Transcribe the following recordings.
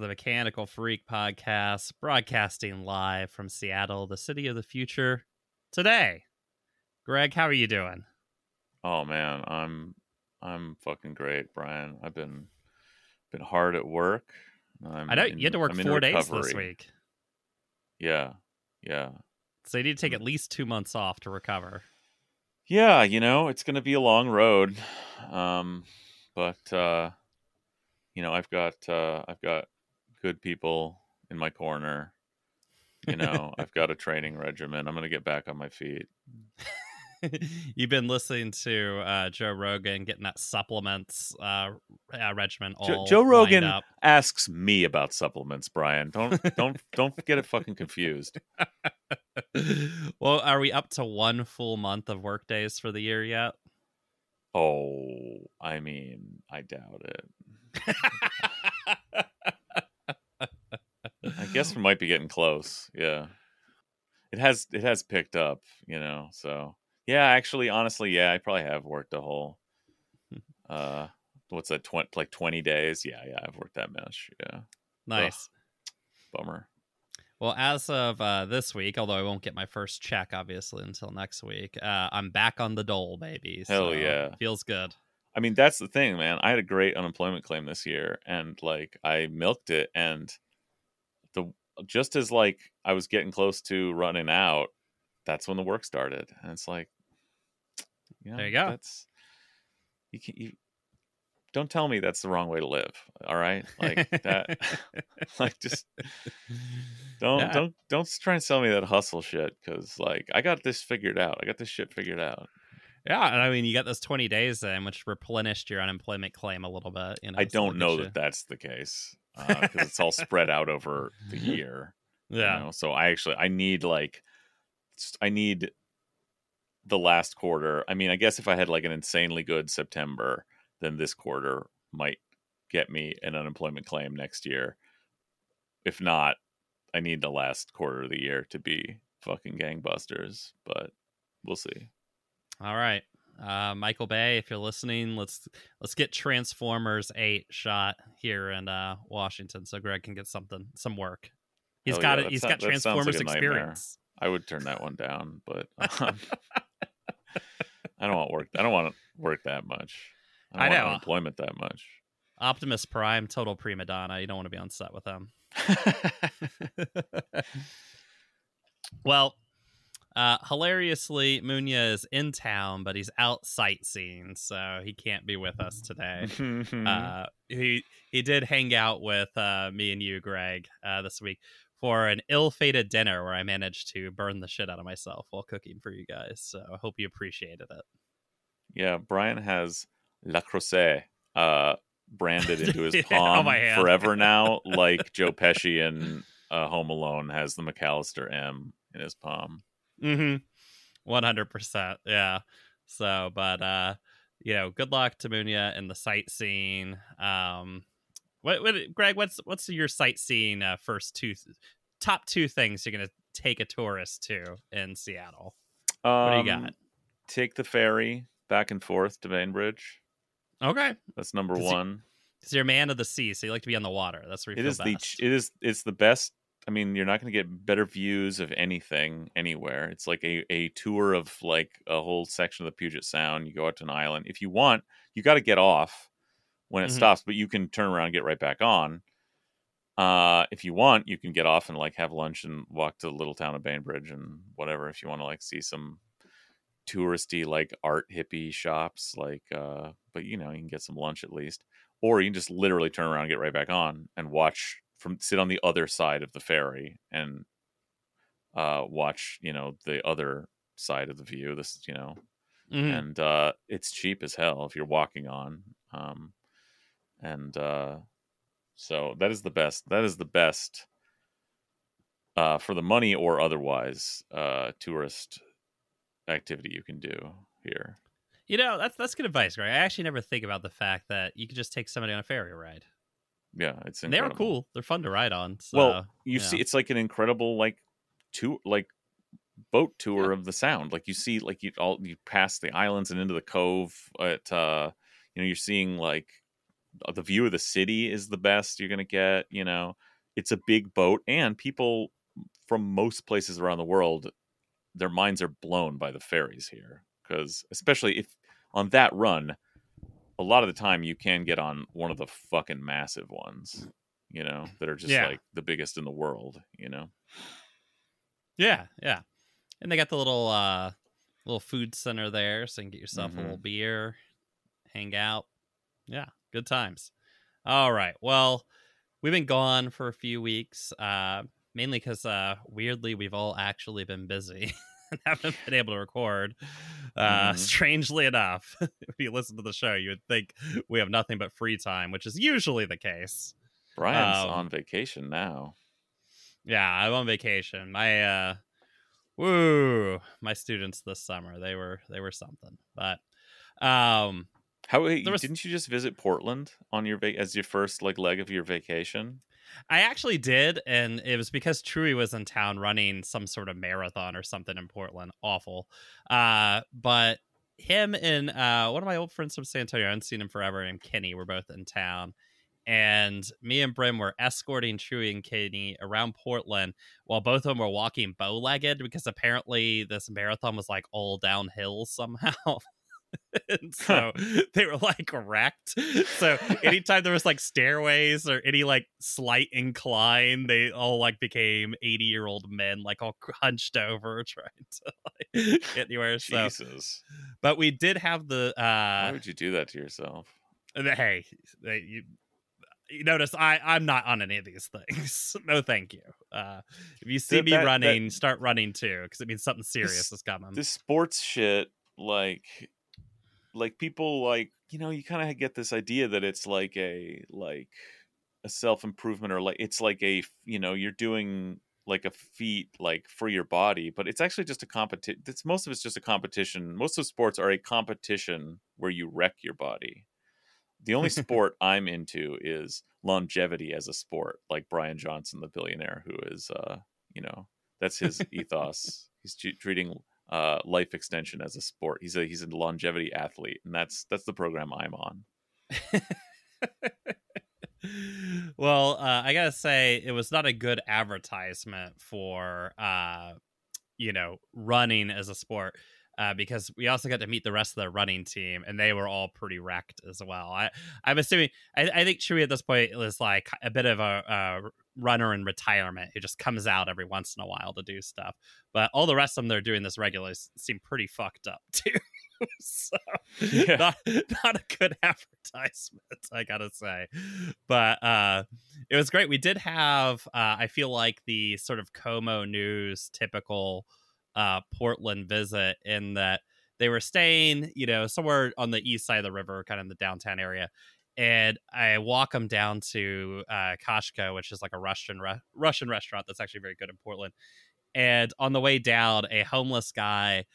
to the Mechanical Freak podcast, broadcasting live from Seattle, the city of the future. Today, Greg, how are you doing? Oh man, I'm I'm fucking great, Brian. I've been been hard at work. I'm i know in, you had to work I'm four days this week. Yeah, yeah. So you need to take at least two months off to recover. Yeah, you know it's going to be a long road, um, but uh, you know I've got uh, I've got good people in my corner. You know I've got a training regimen. I'm going to get back on my feet. You've been listening to uh, Joe Rogan getting that supplements uh, uh, regimen all Joe, Joe Rogan asks me about supplements, Brian. Don't don't don't get it fucking confused. well, are we up to one full month of work days for the year yet? Oh, I mean, I doubt it. I guess we might be getting close. Yeah. It has it has picked up, you know, so yeah, actually, honestly, yeah, I probably have worked a whole. Uh, what's that? Twenty like twenty days? Yeah, yeah, I've worked that much. Yeah, nice. Ugh, bummer. Well, as of uh, this week, although I won't get my first check obviously until next week, uh, I'm back on the dole, baby. Hell yeah, feels good. I mean, that's the thing, man. I had a great unemployment claim this year, and like I milked it, and the just as like I was getting close to running out, that's when the work started, and it's like you know, there you go. That's you can you don't tell me that's the wrong way to live. All right, like that. like just don't yeah. don't don't try and sell me that hustle shit because like I got this figured out. I got this shit figured out. Yeah, and I mean you got those twenty days then, which replenished your unemployment claim a little bit. You know, I don't know that that's the case because uh, it's all spread out over the year. Yeah. You know? So I actually I need like I need the last quarter. I mean, I guess if I had like an insanely good September, then this quarter might get me an unemployment claim next year. If not, I need the last quarter of the year to be fucking gangbusters, but we'll see. All right. Uh, Michael Bay, if you're listening, let's let's get Transformers 8 shot here in uh, Washington so Greg can get something some work. He's Hell got yeah, it. He's got Transformers like experience. I would turn that one down, but um, I don't want work. I don't want to work that much. I, don't I know employment that much. Optimus Prime, total prima donna. You don't want to be on set with them. well, uh, hilariously, Munya is in town, but he's out sightseeing, so he can't be with us today. uh, he he did hang out with uh, me and you, Greg, uh, this week for an ill-fated dinner where I managed to burn the shit out of myself while cooking for you guys. So I hope you appreciated it. Yeah, Brian has La Crosse uh, branded into his palm forever now, like Joe Pesci in uh, Home Alone has the McAllister M in his palm. Mm-hmm. One hundred percent. Yeah. So, but uh, you know, good luck to Munya in the sightseeing. Um, what, what, Greg? What's what's your sightseeing uh, first two top two things you're gonna take a tourist to in Seattle? Um, what do you got? Um, take the ferry back and forth to Bainbridge. Okay, that's number one. Because you're a man of the sea, so you like to be on the water. That's where you it is the it is it's the best. I mean, you're not going to get better views of anything anywhere. It's like a, a tour of like a whole section of the Puget Sound. You go out to an island. If you want, you got to get off when it mm-hmm. stops, but you can turn around and get right back on. Uh, if you want, you can get off and like have lunch and walk to the little town of Bainbridge and whatever. If you want to like see some touristy like art hippie shops, like uh, but you know you can get some lunch at least, or you can just literally turn around and get right back on and watch from sit on the other side of the ferry and uh, watch you know the other side of the view. This you know, mm-hmm. and uh, it's cheap as hell if you're walking on. Um, and uh, so that is the best. That is the best uh, for the money or otherwise uh, tourist activity you can do here. You know, that's that's good advice, right? I actually never think about the fact that you could just take somebody on a ferry ride. Yeah, it's they're cool. They're fun to ride on. So, well, you yeah. see, it's like an incredible like tour, like boat tour yeah. of the sound. Like you see, like you all you pass the islands and into the cove. At uh, you know, you're seeing like uh, the view of the city is the best you're gonna get. You know, it's a big boat, and people from most places around the world, their minds are blown by the ferries here because, especially if on that run, a lot of the time you can get on one of the fucking massive ones. You know, that are just Yeah. like the biggest in the world. You know. Yeah, yeah. And they got the little uh little food center there, so you can get yourself Mhm. a little beer, hang out. Yeah, good times. All right. Well, we've been gone for a few weeks, uh mainly because uh weirdly we've all actually been busy haven't been able to record. Uh Mhm. strangely enough, if you listen to the show, you would think we have nothing but free time, which is usually the case. Brian's Um, on vacation now. Yeah, I'm on vacation. My uh woo, my students this summer, they were they were something. But um How was- didn't you just visit Portland on your va- as your first like leg of your vacation? I actually did and it was because Chewy was in town running some sort of marathon or something in Portland. Awful. Uh but him and uh one of my old friends from San Antonio, I haven't seen him forever, named Kenny, were both in town. And me and Brim were escorting Chewy and Kenny around Portland while both of them were walking bow legged because apparently this marathon was like all downhill somehow. and so they were like wrecked. So anytime there was like stairways or any like slight incline, they all like became 80 year old men, like all hunched over trying to like get anywhere. So, Jesus, but we did have the why uh would you do that to yourself? the- hey, they, you, you notice I I'm not on any of these things. no, thank you. Uh, if you see That- me that- that- running, start running too, because it means something serious This- is coming. This sports shit, like, like people like you know you kind of get this idea that it's like a like a self improvement or like it's like a you know you're doing like a feat like for your body but it's actually just a competition it's most of it's just a competition. Most of sports are a competition where you wreck your body. The only sport i'm into is longevity as a sport like brian johnson the billionaire who is uh you know that's his ethos. He's t- treating uh life extension as a sport he's a he's a longevity athlete and that's that's the program i'm on well, uh, I gotta say, it was not a good advertisement for, uh, you know, running as a sport. Uh, because we also got to meet the rest of the running team, and they were all pretty wrecked as well. I, I'm assuming, I, I think Chewy at this point is like a bit of a, a runner in retirement who just comes out every once in a while to do stuff. But all the rest of them that are doing this regularly seem pretty fucked up too. so Yeah. not not a good advertisement, I gotta say. But uh it was great. We did have uh I feel like the sort of Como News typical uh Portland visit in that they were staying, you know, somewhere on the east side of the river, kind of in the downtown area. And I walk them down to uh, Kachka, which is like a Russian re- Russian restaurant that's actually very good in Portland. And on the way down, a homeless guy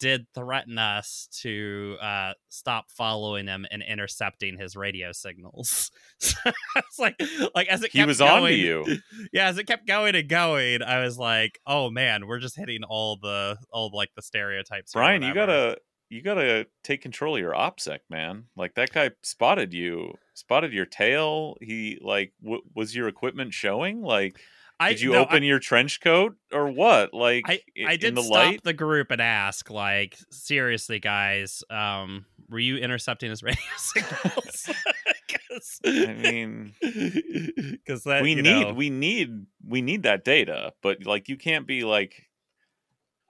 did threaten us to uh, stop following him and intercepting his radio signals. So it's like, like as it He was on to you. Yeah, as it kept going and going, I was like, "Oh man, we're just hitting all the all like the stereotypes." Brian, you gotta you gotta take control of your opsec, man. Like that guy spotted you, spotted your tail. He like, w- was your equipment showing? Like, I, did you no, open your trench coat or what? Like, I, i- I did the stop light. the group and ask, like, seriously, guys, um, were you intercepting his radio signals? I mean, because we need know, we need we need that data, but like, you can't be like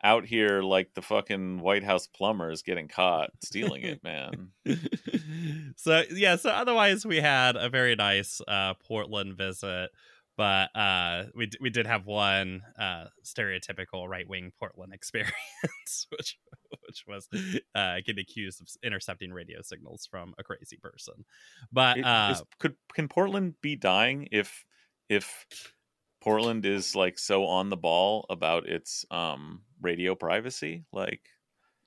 out here like the fucking White House plumbers getting caught stealing it, man. so yeah so otherwise we had a very nice uh portland visit but uh we, d- we did have one uh stereotypical right-wing portland experience which which was uh getting accused of intercepting radio signals from a crazy person but It- uh is- could can Portland be dying if if Portland is like so on the ball about its um radio privacy? Like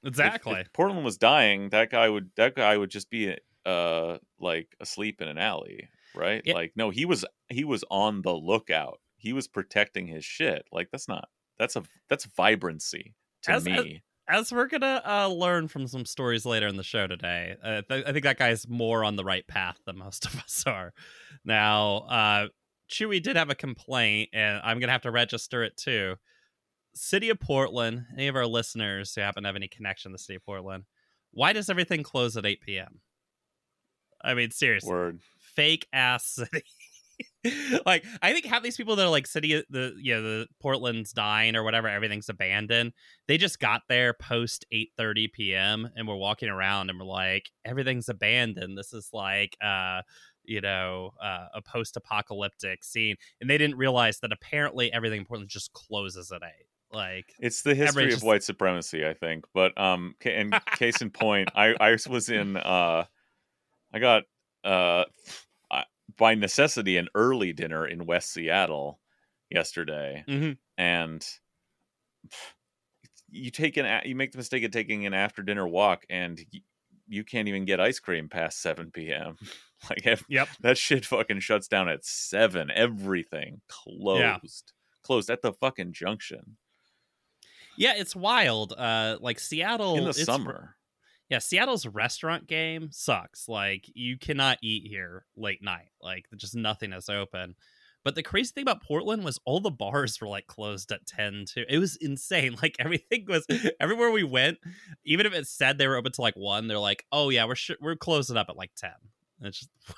exactly if, Portland was dying, that guy would that guy would just be uh like asleep in an alley, right? Like no, he was he was on the lookout. He was protecting his shit. Like that's not that's a that's vibrancy to As- me. as we're gonna uh, learn from some stories later in the show today, uh, th- I think that guy's more on the right path than most of us are. Now, uh, Chewy did have a complaint, and I'm gonna have to register it too. City of Portland, any of our listeners who happen to have any connection to the city of Portland, why does everything close at 8 p.m.? I mean, seriously, Word. fake ass city. like I think half these people that are like city the you know the Portland's dying or whatever, everything's abandoned. They just got there post eight thirty p.m. and we're walking around and we're like everything's abandoned. This is like uh you know uh, a post apocalyptic scene, and they didn't realize that apparently everything in Portland just closes at eight. Like It's the history of white supremacy, I think. But um, and case in point, I I was in uh, I got uh, I- by necessity an early dinner in West Seattle yesterday, Mhm. and you take an you make the mistake of taking an after dinner walk, and y- you can't even get ice cream past seven p.m. like ev- Yep. that shit fucking shuts down at seven. Everything closed, closed at the fucking junction yeah, it's wild. Uh, like Seattle in the summer. Yeah, Seattle's restaurant game sucks. Like you cannot eat here late night. Like just nothing is open. But the crazy thing about Portland was all the bars were like closed at 10 too. It was insane. Like everything was everywhere we went, even if it said they were open to like 1, they're like, "Oh yeah, we're sh- we're closing up at like 10." And it's just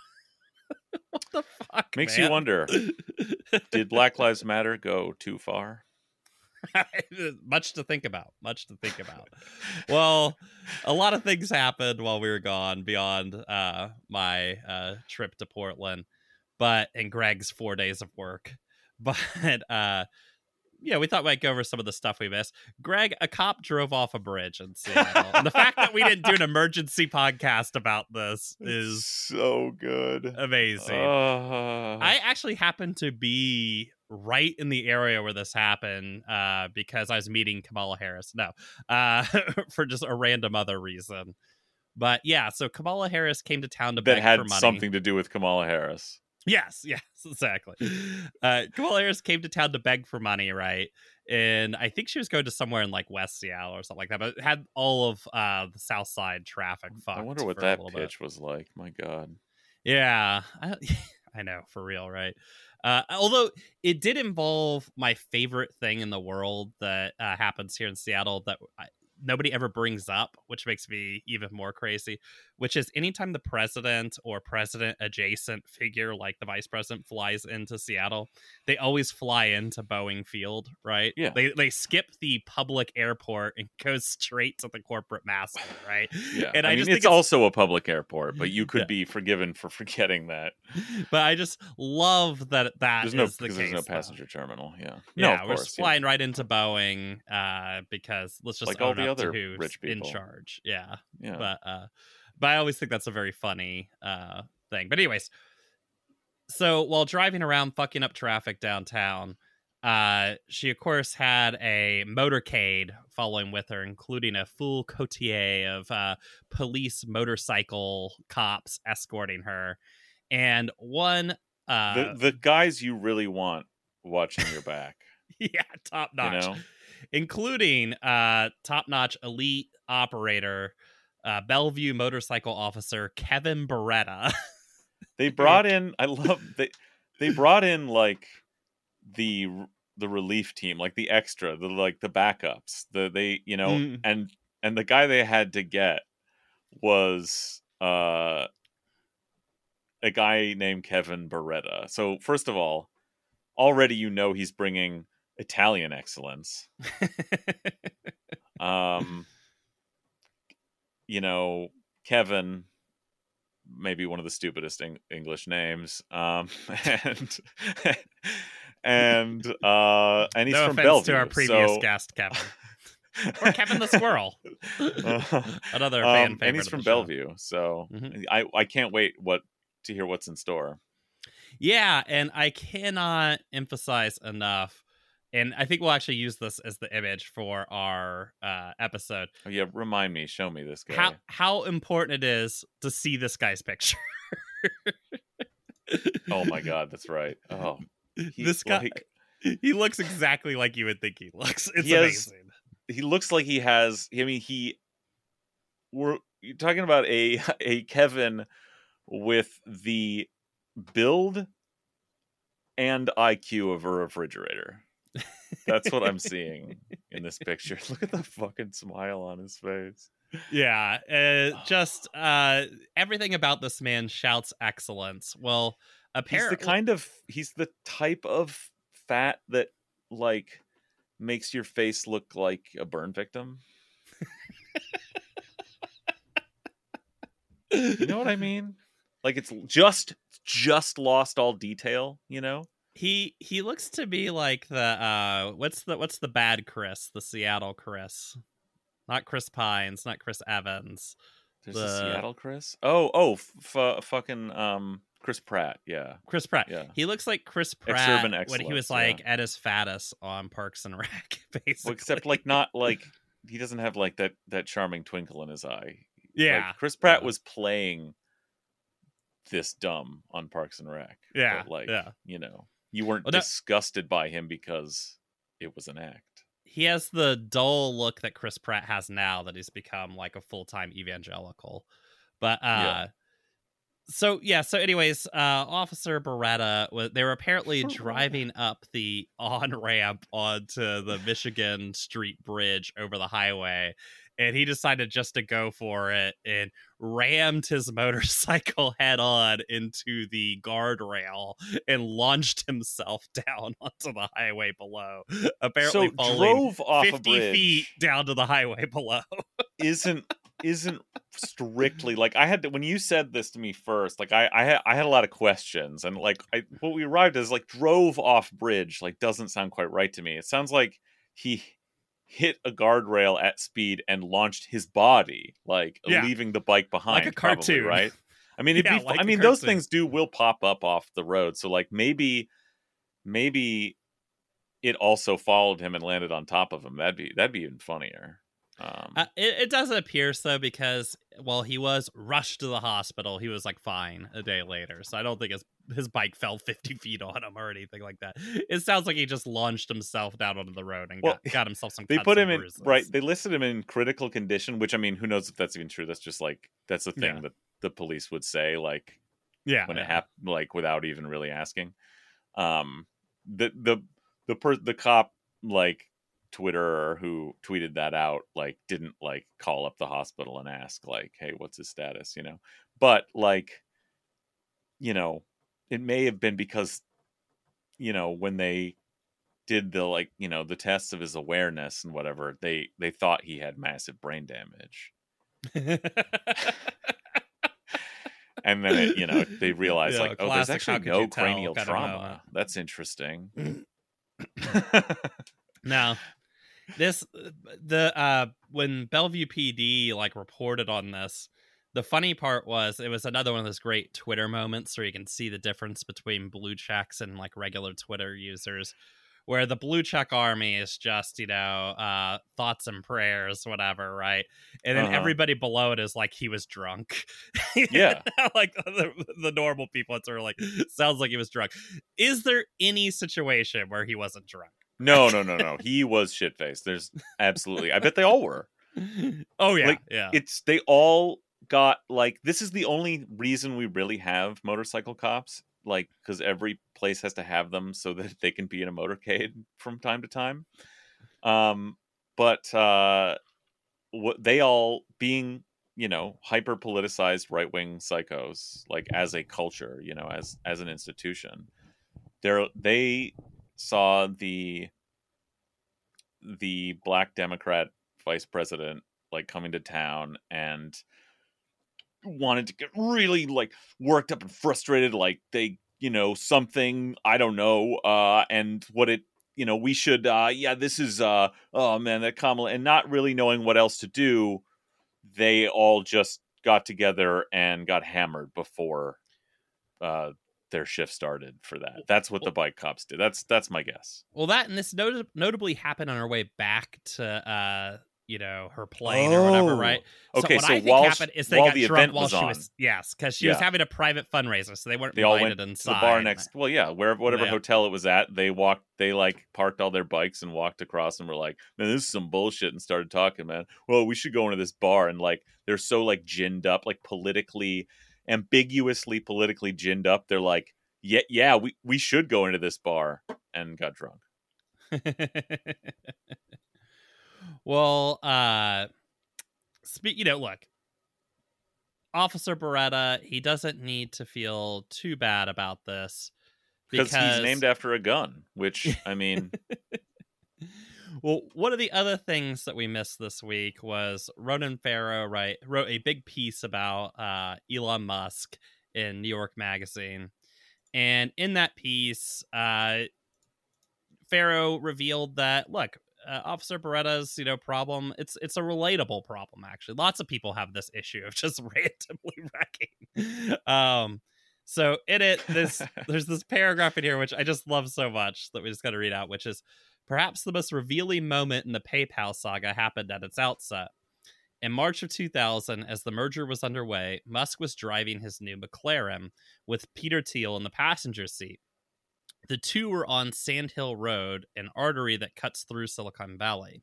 What the fuck? Makes man? you wonder: Did Black Lives Matter go too far? much to think about much to think about. Well a lot of things happened while we were gone beyond uh my uh trip to portland but and greg's four days of work but uh yeah, we thought we'd go over some of the stuff we missed. Greg, a cop drove off a bridge in Seattle. and the fact that we didn't do an emergency podcast about this is so good. amazing. Uh, I actually happened to be right in the area where this happened uh, because I was meeting Kamala Harris. No, uh, for just a random other reason. But yeah, so Kamala Harris came to town to that beg had for money. something to do with Kamala Harris. Yes, yes, exactly. Uh, Kamala Harris came to town to beg for money, right? And I think she was going to somewhere in like West Seattle or something like that, but had all of uh, the South Side traffic fucked. I wonder what that little bit. pitch was like. My God. Yeah, I, I know for real, right? Uh, although it did involve my favorite thing in the world that uh, happens here in Seattle that I, nobody ever brings up, which makes me even more crazy. Which is anytime the president or president adjacent figure, like the vice president, flies into Seattle, they always fly into Boeing Field, right? Yeah. They they skip the public airport and go straight to the corporate mascot, right? Yeah. And I, I, mean, just it's, think it's also a public airport, but you could Yeah. be forgiven for forgetting that. but I just love that that is There's no the case. there's no though. passenger terminal. Yeah. Yeah, no, we're course. just yeah. flying right into Boeing uh, because let's just Like all the other who's rich in charge. Yeah, Yeah. but uh, but I always think that's a very funny uh thing. But anyways, so while driving around fucking up traffic downtown, uh, she of course had a motorcade following with her, including a full coterie of uh, police motorcycle cops escorting her, and one uh, the the guys you really want watching your back. yeah, top you notch. know. Including uh top-notch elite operator uh bellevue motorcycle officer kevin beretta They brought in. I love they. They brought in like the the relief team, like the extra, the like the backups. The they you know Mm. and and the guy they had to get was uh a guy named Kevin Beretta. So first of all, already you know he's bringing Italian excellence. Um, you know, Kevin, maybe one of the stupidest Eng- English names. Um, and and uh, and he's no from Bellevue. to our previous so- guest kevin or kevin the squirrel another fan um, favorite and he's from. Bellevue, so Mhm. I I can't wait what to hear what's in store. yeah and i cannot emphasize enough and i think we'll actually use this as the image for our uh episode Oh yeah, remind me, show me this guy. how how important it is to see this guy's picture Oh my god, that's right. Oh, this guy like, he looks exactly like you would think he looks it's He Has, he looks like he has. I mean, he. We're you're talking about a a Kevin with the build and IQ of a refrigerator. That's what I'm seeing in this picture. Look at the fucking smile on his face. Yeah, uh, just uh, everything about this man shouts excellence. Well, apparently, he's the kind of he's the type of fat that like makes your face look like a burn victim. you know what I mean? Like it's just just lost all detail, you know? He he looks to be like the uh what's the what's the bad Chris, the Seattle Chris. Not Chris Pines, not Chris Evans. There's The- a Seattle Chris. Oh, oh, f- f- fucking um Chris Pratt. Yeah. Chris Pratt. Yeah. He looks like Chris Pratt when he was like yeah. at his fattest on Parks and Rec, basically. Well, except like not like he doesn't have like that that charming twinkle in his eye. yeah, Like, Chris Pratt yeah. was playing this dumb on Parks and Rec. yeah, but, like yeah. you know, you weren't Well, no- disgusted by him because it was an act. He has the dull look that Chris Pratt has now that he's become like a full time evangelical. But uh Yeah. so yeah, so anyways, uh Officer Beretta they were apparently driving up the on ramp onto the Michigan Street Bridge over the highway. And he decided just to go for it and rammed his motorcycle head on into the guardrail and launched himself down onto the highway below. Apparently, so falling drove off 50 bridge feet down to the highway below. isn't isn't strictly like I had to, when you said this to me first. Like I I had I had a lot of questions and like I what we arrived as like drove off bridge like doesn't sound quite right to me. It sounds like he hit a guardrail at speed and launched his body like Yeah. leaving the bike behind Like a probably, cartoon. right? I mean it'd Yeah, be, like i mean those things do will pop up off the road. So like maybe maybe it also followed him and landed on top of him. That'd be that'd be even funnier um Uh, it, it doesn't appear so because while he was rushed to the hospital, he was like fine a day later. So I don't think his his bike fell 50 feet on him or anything like that. It sounds like he just launched himself down onto the road and Well, got, got himself some. they put him in right they listed him in critical condition which i mean who knows if that's even true that's just like that's the thing Yeah. that the police would say like Yeah, when yeah. it happened like without even really asking um the the the per the cop like twitter who tweeted that out like didn't like call up the hospital and ask like hey what's his status? you know? But like you know it may have been because you know when they did the like you know the tests of his awareness and whatever they they thought he had massive brain damage. And then it, you know they realized Yeah, like oh there's actually no tell cranial trauma. that's interesting. Now, this the uh when Bellevue PD like reported on this, the funny part was it was another one of those great Twitter moments where you can see the difference between blue checks and like regular Twitter users. Where the blue check army is just, you know, uh, thoughts and prayers, whatever, right? And then Uh-huh. everybody below it is like he was drunk. Yeah. like the, the normal people, it's sort of like sounds like he was drunk. Is there any situation where he wasn't drunk? No no no no. He was shit faced there's absolutely i bet they all were. Oh yeah, Like, yeah. it's they all got like this is the only reason we really have motorcycle cops like because every place has to have them so that they can be in a motorcade from time to time. Um but uh what they all being you know hyper politicized right-wing psychos like as a culture you know as as an institution they're they saw the the black democrat vice president like coming to town and wanted to get really like worked up and frustrated like they you know something i don't know uh and what it you know we should uh yeah this is uh oh man that kamala and not really knowing what else to do they all just got together and got hammered before uh their shift started for that that's what the bike cops did that's that's my guess well, that and this not- notably happened on our way back to uh you know her plane or whatever, right? Oh, Okay, what so I think while happened is they got the drunk while was she on, was yes, because she was having a private fundraiser, so they weren't they all went inside. to the bar next. Well, yeah, where whatever Yeah. hotel it was at, they walked. They like parked all their bikes and walked across, and were like, "Man, this is some bullshit," and started talking. Man, well, we should go into this bar, and like they're so like ginned up, like politically, ambiguously politically ginned up. They're like, "Yeah, yeah, we we should go into this bar," and got drunk. well, uh speak you know, look. Officer Beretta, he doesn't need to feel too bad about this Because he's named after a gun, which I mean, well, one of the other things that we missed this week was Ronan Farrow, right, wrote a big piece about uh, Elon Musk in New York Magazine, and in that piece, uh, Farrow revealed that look, uh, Officer Beretta's you know problem it's it's a relatable problem actually. Lots of people have this issue of just randomly wrecking. Um, so in it, this there's this paragraph in here which I just love so much that we just got to read out, which is perhaps the most revealing moment in the PayPal saga happened at its outset. In March of 2000, as the merger was underway, Musk was driving his new McLaren with Peter Thiel in the passenger seat. The two were on Sand Hill Road, an artery that cuts through Silicon Valley.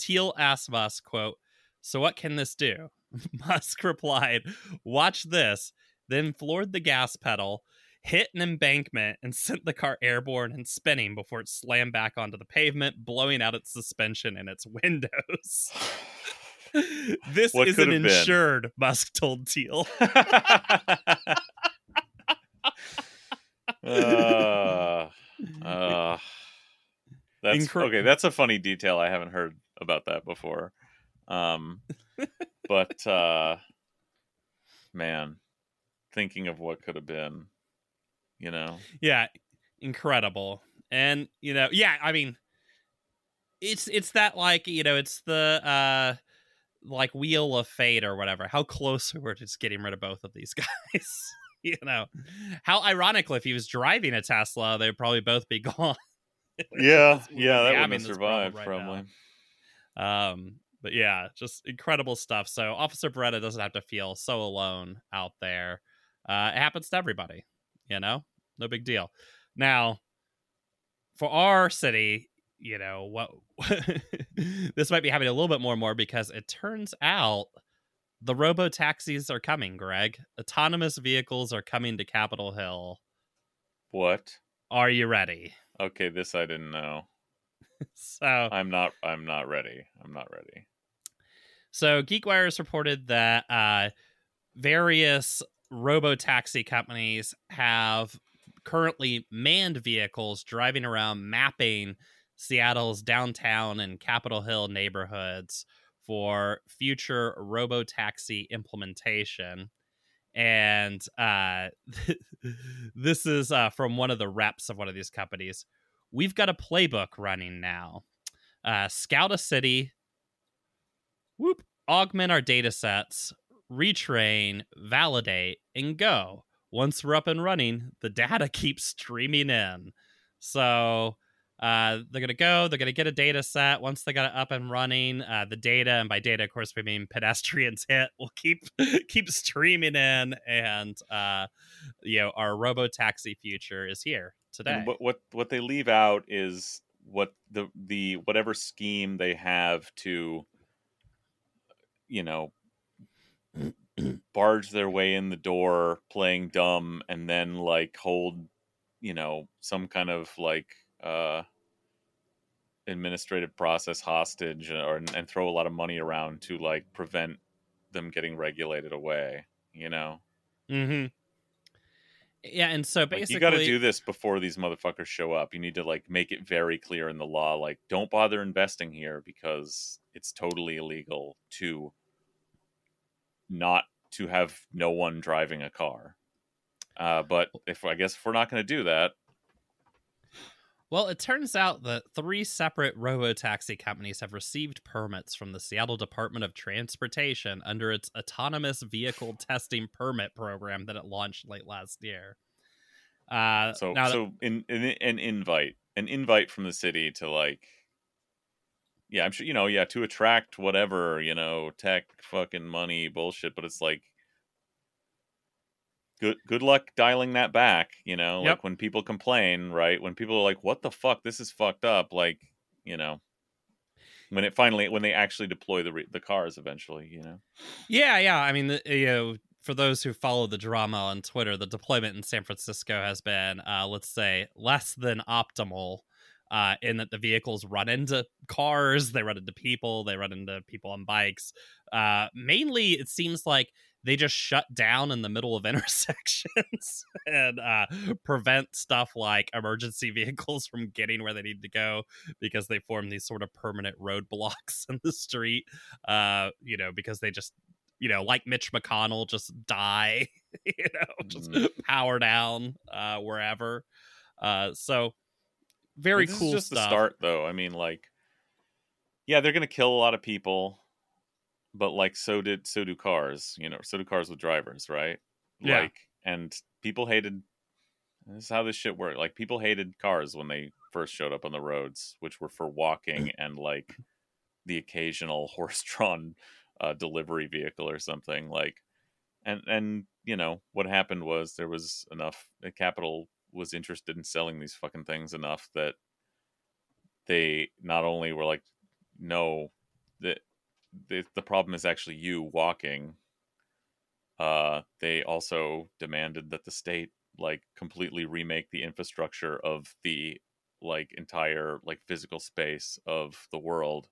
Thiel asked Musk, quote, So what can this do? Musk replied, Watch this, then floored the gas pedal, hit an embankment, and sent the car airborne and spinning before it slammed back onto the pavement, blowing out its suspension and its windows. this What isn't have been? insured, Musk told Thiel. uh, uh, that's Incre- okay. That's a funny detail. I haven't heard about that before. Um, but uh, man, thinking of what could have been, you know, yeah incredible. And you know yeah i mean it's it's that like you know it's the uh like wheel of fate or whatever. How close we were to just getting rid of both of these guys you know? How ironically if he was driving a tesla they'd probably both be gone. Yeah, yeah, that wouldn't have survived right probably. now. um but yeah just incredible stuff. So officer beretta doesn't have to feel so alone out there. Uh it happens to everybody you know no big deal now for our city you know what this might be happening a little bit more and more because it turns out the robo taxis are coming greg autonomous vehicles are coming to capitol hill What? are you ready Okay, this I didn't know. so I'm not. I'm not ready. I'm not ready. So GeekWire has reported that uh, various robo taxi companies have currently manned vehicles driving around mapping Seattle's downtown and Capitol Hill neighborhoods for future robo taxi implementation. And uh, this is uh, from one of the reps of one of these companies. We've got a playbook running now. Uh, scout a city, whoop, augment our data sets, retrain, validate, and go. Once we're up and running, the data keeps streaming in. So uh, they're going to go, they're going to get a data set. Once they got it up and running, uh, the data, and by data, of course, we mean pedestrians hit, will keep keep streaming in. And, uh, you know, our robo taxi future is here today. And what what what they leave out is what the the whatever scheme they have to you know barge their way in the door playing dumb and then like hold you know some kind of like uh administrative process hostage or and throw a lot of money around to like prevent them getting regulated away you know Mm-hmm. Yeah, and so Like, basically, you got to do this before these motherfuckers show up. You need to like make it very clear in the law, like don't bother investing here because it's totally illegal to not to have no one driving a car. Uh, but if I guess if we're not going to do that, Well, it turns out that three separate robo-taxi companies have received permits from the Seattle Department of Transportation under its autonomous vehicle testing permit program that it launched late last year. Uh, so so in, in an invite, an invite from the city to like, yeah, I'm sure you know, yeah, to attract whatever you know, tech, fucking money, bullshit. But it's like, good good luck dialing that back. You know, Yep. like when people complain, right? When people are like, "What the fuck? This is fucked up." Like, you know, when it finally when they actually deploy the re- the cars eventually, you know. Yeah, yeah. I mean, the, you know, for those who follow the drama on Twitter, the deployment in San Francisco has been, uh, let's say, less than optimal. Uh, in that the vehicles run into cars, they run into people, they run into people on bikes. Uh, mainly, it seems like they just shut down in the middle of intersections and uh, prevent stuff like emergency vehicles from getting where they need to go because they form these sort of permanent roadblocks in the street. Uh, you know, because they just you know, like Mitch McConnell, just die, you know, just Mm. power down uh, wherever. Uh, so very this cool is just stuff. the start, though. I mean, like, yeah, they're gonna kill a lot of people, but like, so did so do cars. You know, so do cars with drivers, right? Yeah. Like, and people hated. This is how this shit worked. Like, people hated cars when they first showed up on the roads, which were for walking and like the occasional horse-drawn uh, delivery vehicle or something. Like, and and you know what happened was there was enough. Capital was interested in selling these fucking things enough that they not only were like, no, the the, the problem is actually you walking. Uh, they also demanded that the state like completely remake the infrastructure of the like entire like physical space of the world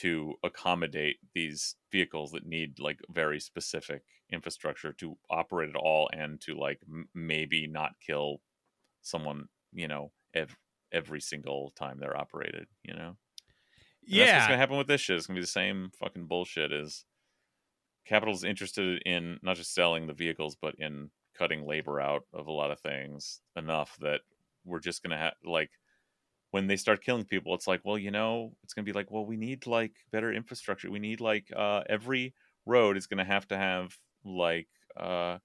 to accommodate these vehicles that need like very specific infrastructure to operate at all and to like m- maybe not kill someone you know ev- every single time they're operated you know? And that's what's gonna happen with this shit. It's gonna be the same fucking bullshit as capital's interested in not just selling the vehicles but in cutting labor out of a lot of things enough that we're just gonna have like when they start killing people it's like well you know it's gonna be like well we need like better infrastructure. We need like uh every road is gonna have to have like uh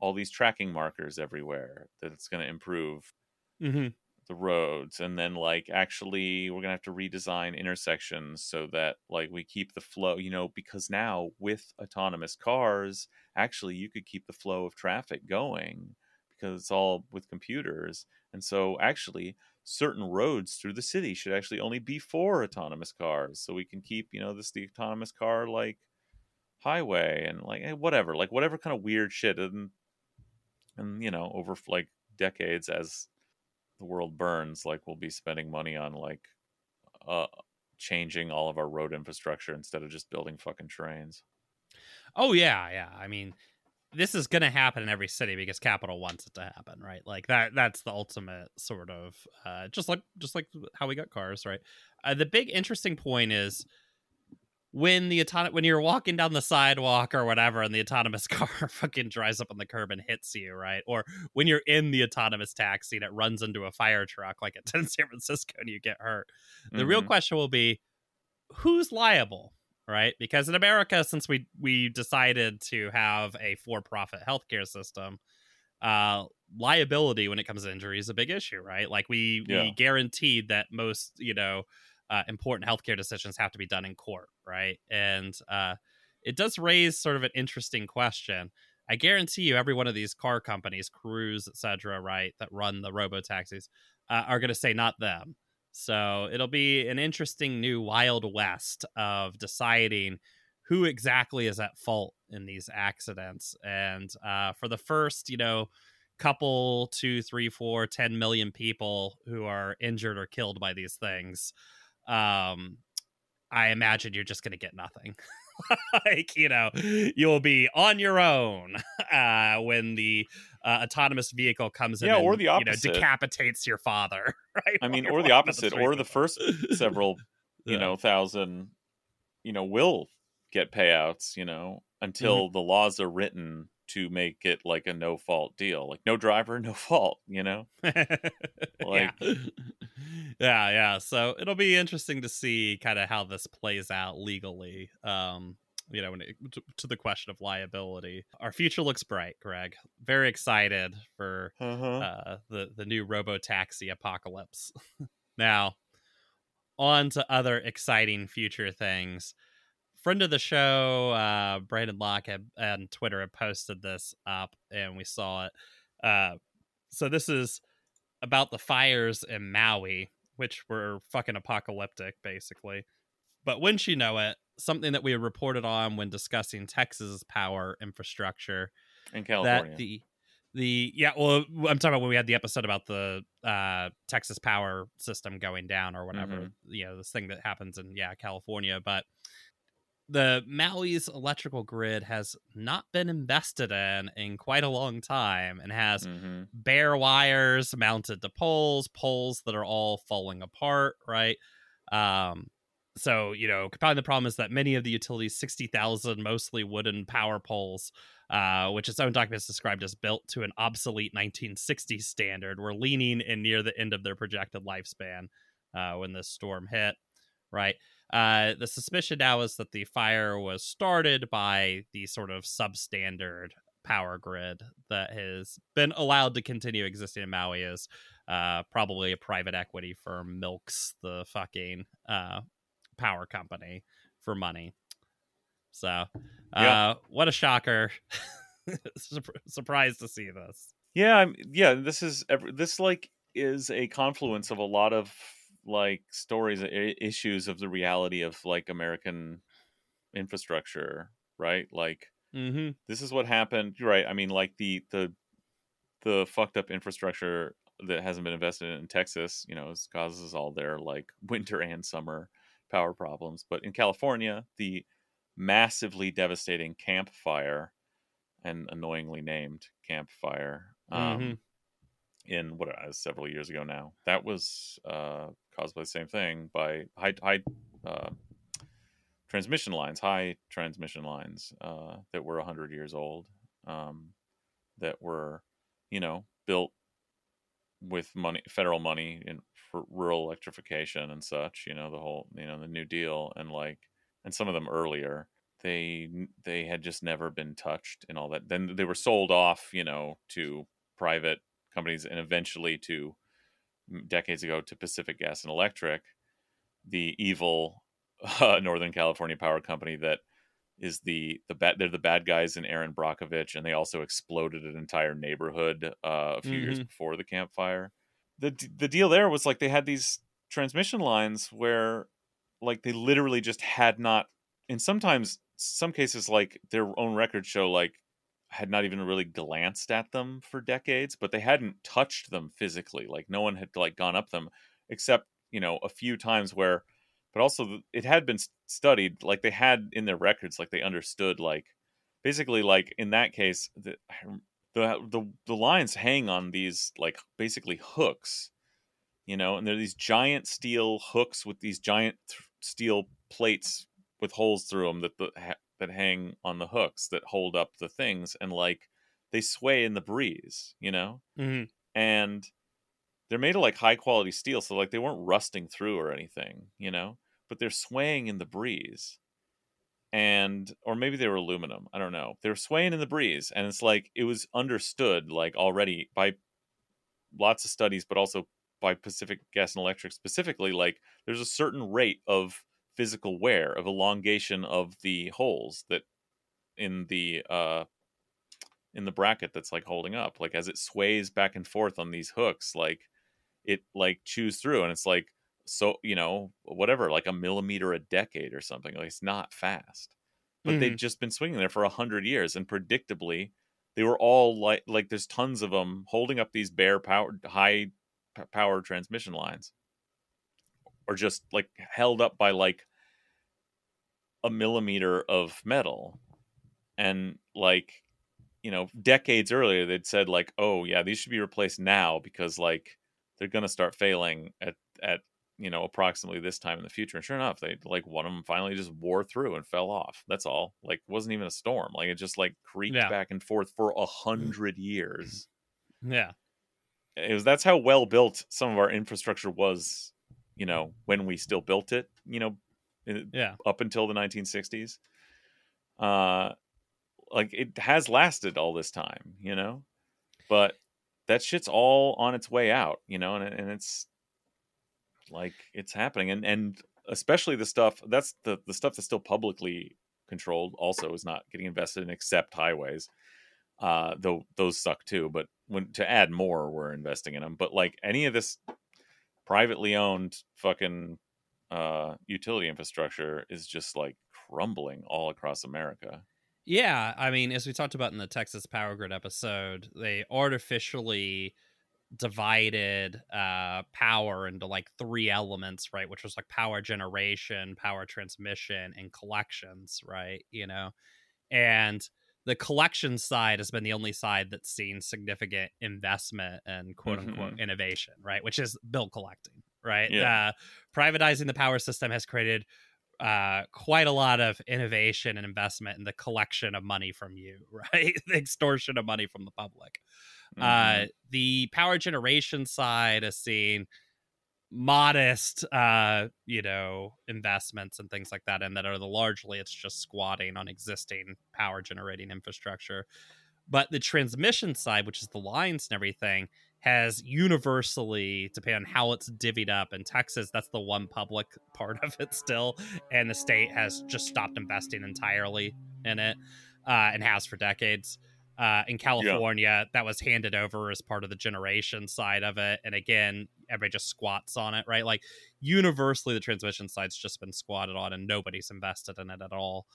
all these tracking markers everywhere that it's gonna improve hmm the roads and then like actually we're gonna have to redesign intersections so that like we keep the flow you know because now with autonomous cars actually you could keep the flow of traffic going because it's all with computers and so actually certain roads through the city should actually only be for autonomous cars so we can keep you know this the autonomous car like highway and like eh, whatever like whatever kind of weird shit and and you know over like decades as the world burns like we'll be spending money on like uh changing all of our road infrastructure instead of just building fucking trains Oh yeah, yeah. I mean, this is going to happen in every city because capital wants it to happen, right? Like that. That's the ultimate sort of uh, just like just like how we got cars, right? Uh, the big interesting point is when the autonomous when you're walking down the sidewalk or whatever, and the autonomous car fucking drives up on the curb and hits you, right? Or when you're in the autonomous taxi and it runs into a fire truck, like it did in San Francisco, and you get hurt. The real Mhm. question will be who's liable, right? Because in America, since we we decided to have a for-profit healthcare system, uh, liability when it comes to injury is a big issue, right? Like we Yeah. we guaranteed that most you know uh, important healthcare decisions have to be done in court, right? And uh, it does raise sort of an interesting question. I guarantee you, every one of these car companies, Cruise, etc., right, that run the robo taxis, uh, are going to say not them. So it'll be an interesting new wild west of deciding who exactly is at fault in these accidents. And uh, for the first, you know, couple, two, three, four, ten million people who are injured or killed by these things, um, I imagine you're just going to get nothing. like, you know, you'll be on your own uh, when the uh, autonomous vehicle comes in Yeah, and, or the you know, opposite. decapitates your father, right? i mean or the opposite or the first several you Yeah. know thousand you know will get payouts you know until the laws are written to make it like a no fault deal like no driver no fault you know yeah. yeah, yeah. So it'll be interesting to see kind of how this plays out legally. Um, you know, when it, to, to the question of liability, our future looks bright, Greg. Very excited for uh-huh. uh, the the new robo taxi apocalypse. now, on to other exciting future things. Friend of the show, uh, Brandon Locke had, on Twitter had posted this up, and we saw it. Uh, so this is about the fires in Maui, which were fucking apocalyptic, basically. But wouldn't you know it, something that we had reported on when discussing Texas's power infrastructure in California. That the the yeah, well, I'm talking about when we had the episode about the uh, Texas power system going down or whatever. Mm-hmm. You know, this thing that happens in yeah California, but the Maui's electrical grid has not been invested in in quite a long time and has mm-hmm. bare wires mounted to poles, poles that are all falling apart, right? Um, so, you know, compounding the problem is that many of the utilities' 60,000 mostly wooden power poles, uh, which its own documents described as built to an obsolete 1960s standard, were leaning in near the end of their projected lifespan uh, when this storm hit, right? Uh, the suspicion now is that the fire was started by the sort of substandard power grid that has been allowed to continue existing in Maui as uh, probably a private equity firm milks the fucking uh, power company for money. So, uh, yeah. what a shocker! Surprised to see this. Yeah, I'm, yeah. This is this like is a confluence of a lot of like stories, issues of the reality of like American infrastructure, right? Like, mm-hmm. this is what happened. You're right. I mean, like the the the fucked up infrastructure that hasn't been invested in, in Texas, you know, causes all their like winter and summer power problems. But in California, the massively devastating Camp Fire, and annoyingly named Camp Fire, um, mm-hmm. in what uh, several years ago now, that was uh, caused by the same thing by high high uh, transmission lines, high transmission lines uh, that were hundred years old, um, that were, you know, built with money, federal money in for rural electrification and such. You know, the whole, you know, the New Deal and like, and some of them earlier. They they had just never been touched and all that. Then they were sold off, you know, to private companies and eventually to decades ago to Pacific Gas and Electric, the evil uh, Northern California power company that is the the bad they're the bad guys in Erin Brockovich, and they also exploded an entire neighborhood uh, a few mm-hmm. years before the Camp Fire. the The deal there was like they had these transmission lines where, like, they literally just had not, and sometimes some cases like their own records show like had not even really glanced at them for decades, but they hadn't touched them physically. Like no one had like gone up them, except you know a few times where but also it had been studied like they had in their records like they understood like basically like in that case the the the, the lines hang on these like basically hooks you know and they're these giant steel hooks with these giant th- steel plates with holes through them that the, that hang on the hooks that hold up the things and like they sway in the breeze you know? Mm-hmm. and they're made of like high quality steel so like they weren't rusting through or anything you know? But they're swaying in the breeze. And or maybe they were aluminum i don't know. They're swaying in the breeze and it's like it was understood like already by lots of studies but also by pacific gas and electric specifically like there's a certain rate of physical wear of elongation of the holes that in the uh in the bracket that's like holding up. Like as it sways back and forth on these hooks like it like chews through and it's like so you know whatever like a millimeter a decade or something like it's not fast. But mm-hmm. they've just been swinging there for a hundred years and predictably they were all like like there's tons of them holding up these bare power high power transmission lines or just like held up by like a millimeter of metal and like you know decades earlier they'd said like oh yeah these should be replaced now because like they're going to start failing at at you know, approximately this time in the future. And sure enough, they like one of them finally just wore through and fell off. That's all. Like, wasn't even a storm. Like, it just like creaked yeah. back and forth for a mm. hundred years. Yeah, it was. That's how well built some of our infrastructure was. You know, when we still built it. You know, yeah, up until the 1960s. Uh, like it has lasted all this time. You know, but that shit's all on its way out. You know, and and it's like it's happening, and and especially the stuff that's the the stuff that's still publicly controlled also is not getting invested in except highways. Uh, though those suck too. But when to add more, we're investing in them. But like any of this privately owned fucking uh, utility infrastructure is just like crumbling all across America. Yeah, I mean, as we talked about in the Texas Power Grid episode, they artificially divided uh power into like three elements right which was like power generation power transmission and collections right you know and the collection side has been the only side that's seen significant investment and quote unquote mm-hmm. innovation right which is bill collecting right yeah. uh privatizing the power system has created uh, quite a lot of innovation and investment in the collection of money from you, right? the extortion of money from the public. Mm-hmm. Uh, the power generation side has seen modest, uh, you know, investments and things like that, and that are the largely it's just squatting on existing power generating infrastructure. But the transmission side, which is the lines and everything, has universally, depending on how it's divvied up in Texas, that's the one public part of it still. And the state has just stopped investing entirely in it uh, and has for decades. Uh, in California, yeah. that was handed over as part of the generation side of it. And again, everybody just squats on it, right? Like universally, the transmission side's just been squatted on and nobody's invested in it at all.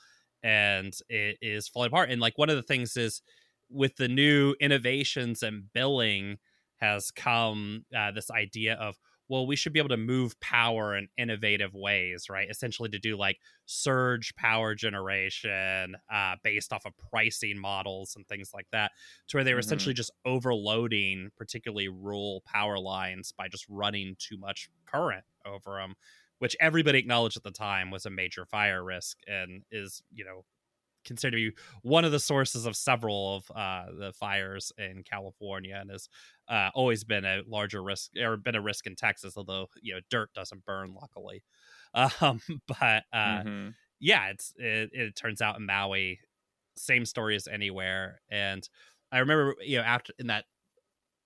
And it is falling apart. And like one of the things is with the new innovations and billing, has come uh, this idea of well we should be able to move power in innovative ways right essentially to do like surge power generation uh, based off of pricing models and things like that to where they were mm-hmm. essentially just overloading particularly rural power lines by just running too much current over them which everybody acknowledged at the time was a major fire risk and is you know considered to be one of the sources of several of uh, the fires in California, and has uh, always been a larger risk or been a risk in Texas. Although you know dirt doesn't burn, luckily. Um, but uh, mm-hmm. yeah, it's it, it turns out in Maui, same story as anywhere. And I remember you know after in that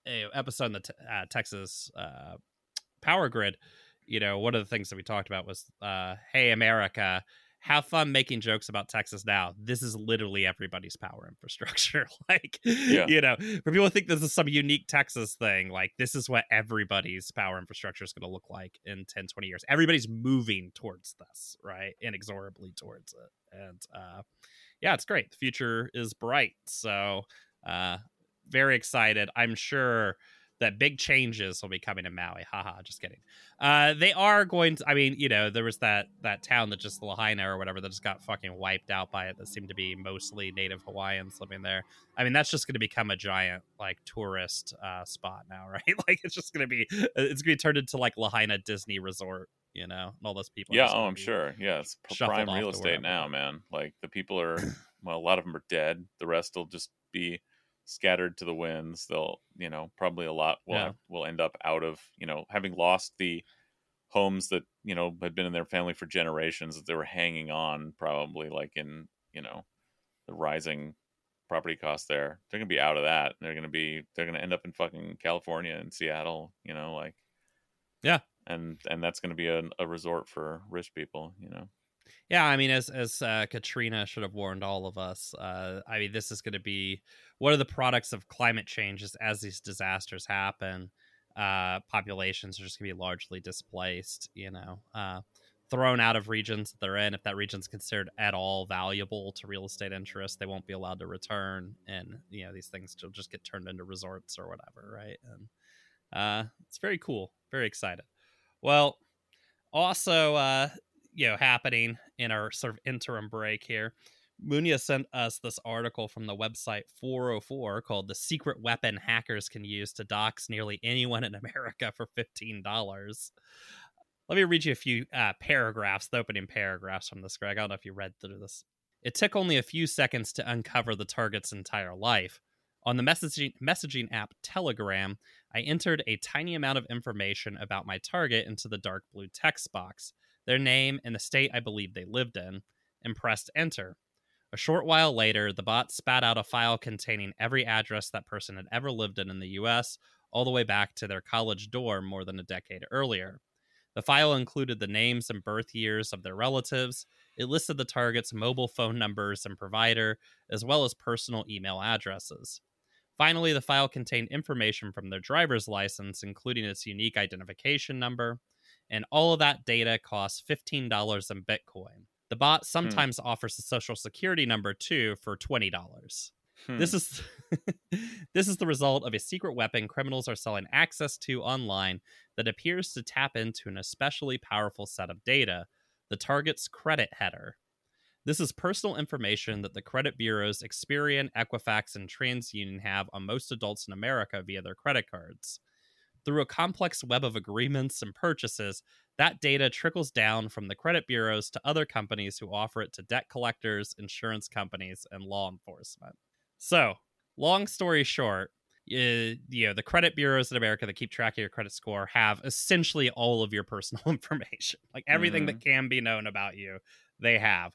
episode in the t- uh, Texas uh, power grid, you know one of the things that we talked about was, uh, "Hey America." Have fun making jokes about Texas now. This is literally everybody's power infrastructure. like, yeah. you know, for people to think this is some unique Texas thing, like, this is what everybody's power infrastructure is going to look like in 10, 20 years. Everybody's moving towards this, right? Inexorably towards it. And, uh, yeah, it's great. The future is bright. So, uh, very excited. I'm sure that big changes will be coming to Maui. Haha, just kidding. Uh, they are going to. I mean, you know, there was that that town that just Lahaina or whatever that just got fucking wiped out by it. That seemed to be mostly Native Hawaiians living there. I mean, that's just going to become a giant like tourist uh, spot now, right? like it's just going to be it's going to be turned into like Lahaina Disney Resort. You know, and all those people. Yeah, oh, I'm sure. Yeah, it's prime real estate now, man. Like the people are, well, a lot of them are dead. The rest will just be scattered to the winds. They'll, you know, probably a lot will yeah. have, will end up out of, you know, having lost the homes that you know had been in their family for generations that they were hanging on probably like in you know the rising property costs there they're gonna be out of that they're gonna be they're gonna end up in fucking california and seattle you know like yeah and and that's gonna be a, a resort for rich people you know yeah, I mean, as as uh, Katrina should have warned all of us. Uh, I mean, this is going to be one of the products of climate change. Is as these disasters happen, uh, populations are just going to be largely displaced. You know, uh, thrown out of regions that they're in. If that region's considered at all valuable to real estate interests, they won't be allowed to return, and you know these things will just get turned into resorts or whatever, right? And uh, it's very cool. Very excited. Well, also, uh, you know happening in our sort of interim break here. Munya sent us this article from the website 404 called The Secret Weapon Hackers Can Use to Dox Nearly Anyone in America for $15. Let me read you a few uh, paragraphs, the opening paragraphs from this, Greg. I don't know if you read through this. It took only a few seconds to uncover the target's entire life. On the messaging, messaging app Telegram, I entered a tiny amount of information about my target into the dark blue text box their name, and the state I believe they lived in, and pressed enter. A short while later, the bot spat out a file containing every address that person had ever lived in in the US, all the way back to their college dorm more than a decade earlier. The file included the names and birth years of their relatives. It listed the target's mobile phone numbers and provider, as well as personal email addresses. Finally, the file contained information from their driver's license, including its unique identification number, and all of that data costs $15 in Bitcoin. The bot Hmm. sometimes offers a social security number too for $20. Hmm. This is this is the result of a secret weapon criminals are selling access to online that appears to tap into an especially powerful set of data, the target's credit header. This is personal information that the credit bureaus Experian, Equifax, and TransUnion have on most adults in America via their credit cards. Through a complex web of agreements and purchases, that data trickles down from the credit bureaus to other companies who offer it to debt collectors, insurance companies, and law enforcement. So, long story short, you, you know the credit bureaus in America that keep track of your credit score have essentially all of your personal information, like everything that mm-hmm. can be known about you. They have.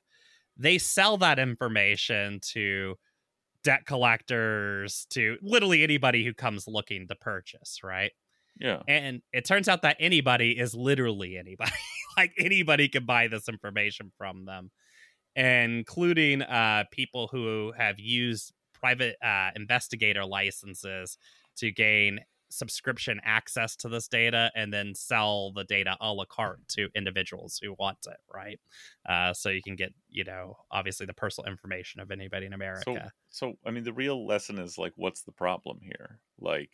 They sell that information to debt collectors, to literally anybody who comes looking to purchase, right? Yeah. And it turns out that anybody is literally anybody. like anybody can buy this information from them, including uh, people who have used private uh, investigator licenses to gain subscription access to this data and then sell the data a la carte to individuals who want it, right? Uh, so you can get, you know, obviously the personal information of anybody in America. So, so I mean, the real lesson is like, what's the problem here? Like,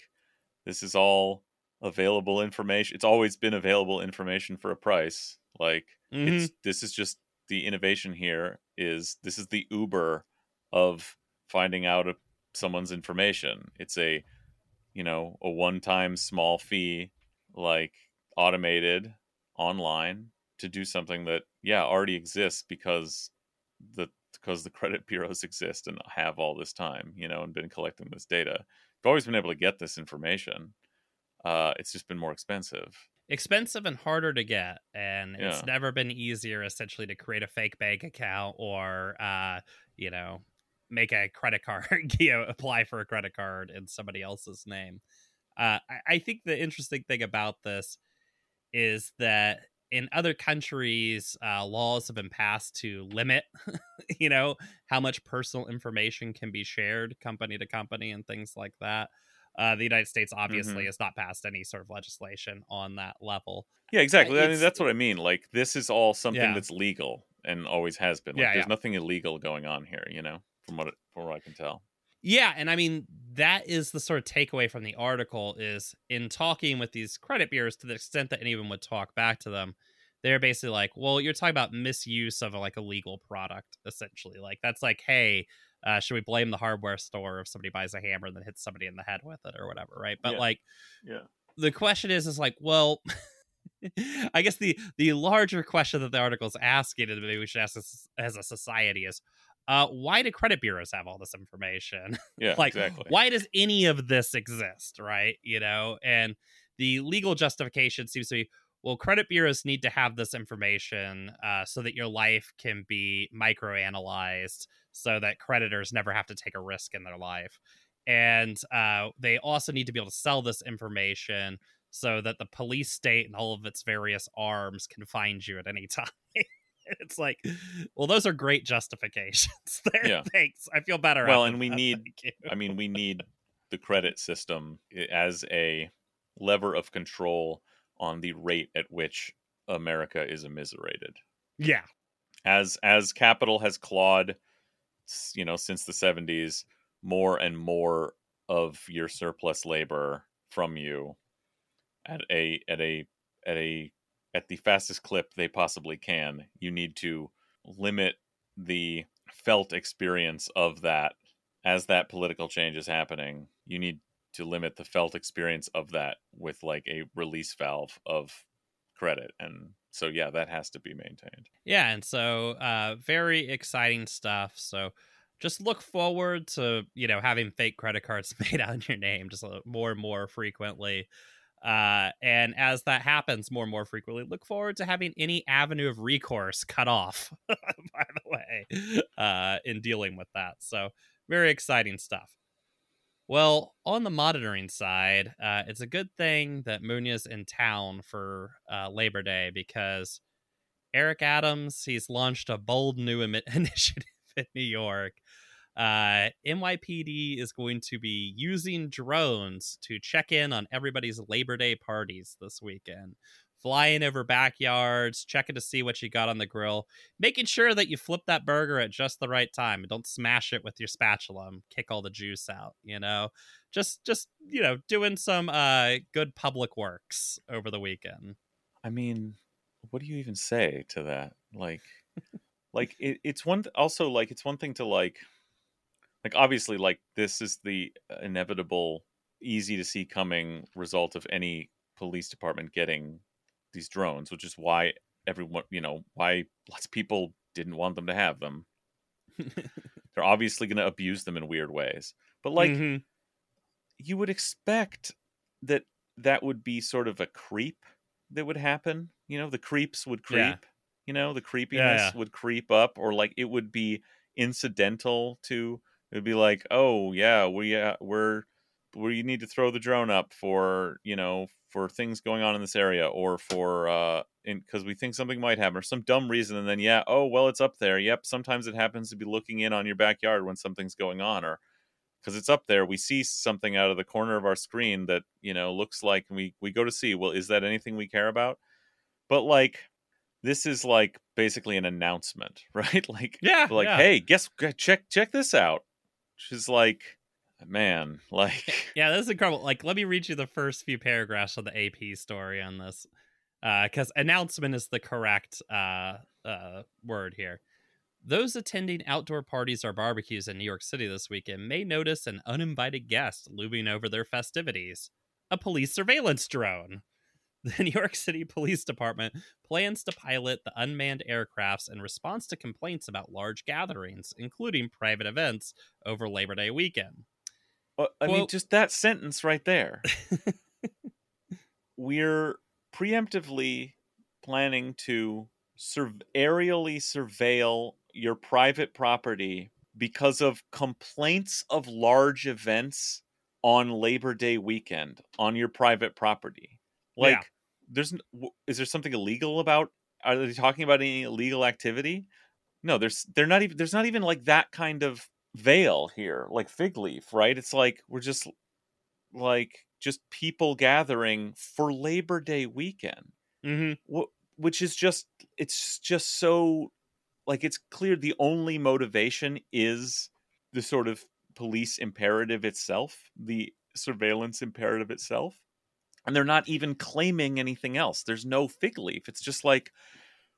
this is all available information. It's always been available information for a price. Like, Mhm. it's this is just the innovation here. Is this is the Uber of finding out a, someone's information? It's a you know a one-time small fee, like automated online to do something that yeah already exists because the because the credit bureaus exist and have all this time, you know, and been collecting this data. I've always been able to get this information. Uh, it's just been more expensive. expensive and harder to get and Yeah. it's never been easier essentially to create a fake bank account or uh you know make a credit card you know apply for a credit card in somebody else's name uh I, I think the interesting thing about this is that in other countries uh, laws have been passed to limit you know how much personal information can be shared company to company and things like that uh, the united states obviously Mhm. has not passed any sort of legislation on that level Yeah, exactly. I mean, that's what I mean. Like, this is all something Yeah. that's legal and always has been. Like, Yeah, there's yeah. nothing illegal going on here, you know, from what from what I can tell. Yeah, and I mean that is the sort of takeaway from the article is in talking with these credit bureaus to the extent that anyone would talk back to them, they're basically like, "Well, you're talking about misuse of a, like a legal product, essentially. Like that's like, hey, uh, should we blame the hardware store if somebody buys a hammer and then hits somebody in the head with it or whatever, right? But Yeah. like Yeah. the question is is like well i guess the the larger question that the article is asking and maybe we should ask this as a society is uh why do credit bureaus have all this information Yeah, like exactly. why does any of this exist right you know and the legal justification seems to be well credit bureaus need to have this information uh, so that your life can be micro microanalyzed so that creditors never have to take a risk in their life and uh, they also need to be able to sell this information so that the police state and all of its various arms can find you at any time it's like well those are great justifications there Yeah. thanks i feel better Well, and we that. need, I mean, we need the credit system as a lever of control on the rate at which America is immiserated. yeah As as capital has clawed, you know, since the '70s, more and more of your surplus labor from you at a at a at a at the fastest clip they possibly can. You need to limit the felt experience of that as that political change is happening. You need to limit the felt experience of that with like a release valve of credit and so yeah that has to be maintained. Yeah and so uh very exciting stuff so just look forward to you know having fake credit cards made out your name just more and more frequently uh and as that happens more and more frequently look forward to having any avenue of recourse cut off by the way uh in dealing with that so very exciting stuff Well, on the monitoring side, uh, it's a good thing that Munya's in town for uh, Labor Day because Eric Adams he's launched a bold new Im- initiative in New York. Uh, NYPD is going to be using drones to check in on everybody's Labor Day parties this weekend, flying over backyards, checking to see what you got on the grill, making sure that you flip that burger at just the right time and don't smash it with your spatula and kick all the juice out, you know. Just just, you know, doing some uh good public works over the weekend. I mean, what do you even say to that? Like like it, it's one also like it's one thing to like like obviously like this is the inevitable easy to see coming result of any police department getting these drones, which is why everyone, you know, why lots of people didn't want them to have them. They're obviously going to abuse them in weird ways. But like mm-hmm. you would expect that that would be sort of a creep that would happen, you know, the creeps would creep, yeah. you know, the creepiness yeah, yeah. would creep up or like it would be incidental to it would be like, "Oh, yeah, we uh, we're we need to throw the drone up for you know for things going on in this area or for uh in because we think something might happen or some dumb reason and then yeah oh well it's up there. Yep sometimes it happens to be looking in on your backyard when something's going on or because it's up there we see something out of the corner of our screen that you know looks like we we go to see well is that anything we care about? But like this is like basically an announcement right? Like yeah like yeah. hey guess check check this out. She's like man like yeah this is incredible. Like let me read you the first few paragraphs of the ap story on this because uh, announcement is the correct uh, uh, word here. Those attending outdoor parties or barbecues in new york city this weekend may notice an uninvited guest looming over their festivities. A police surveillance drone. The New York City Police Department plans to pilot the unmanned aircrafts in response to complaints about large gatherings, including private events over Labor Day weekend. Uh, well, I Quote, mean, just that sentence right there. We're preemptively planning to sur- aerially surveil your private property because of complaints of large events on Labor Day weekend on your private property. Like, yeah. there's is there something illegal about? Are they talking about any illegal activity? No, there's they're not even there's not even like that kind of veil here, like fig leaf, right? It's like we're just like just people gathering for Labor Day weekend, mm-hmm. which is just it's just so like it's clear the only motivation is the sort of police imperative itself, the surveillance imperative itself. And they're not even claiming anything else. There's no fig leaf. It's just like,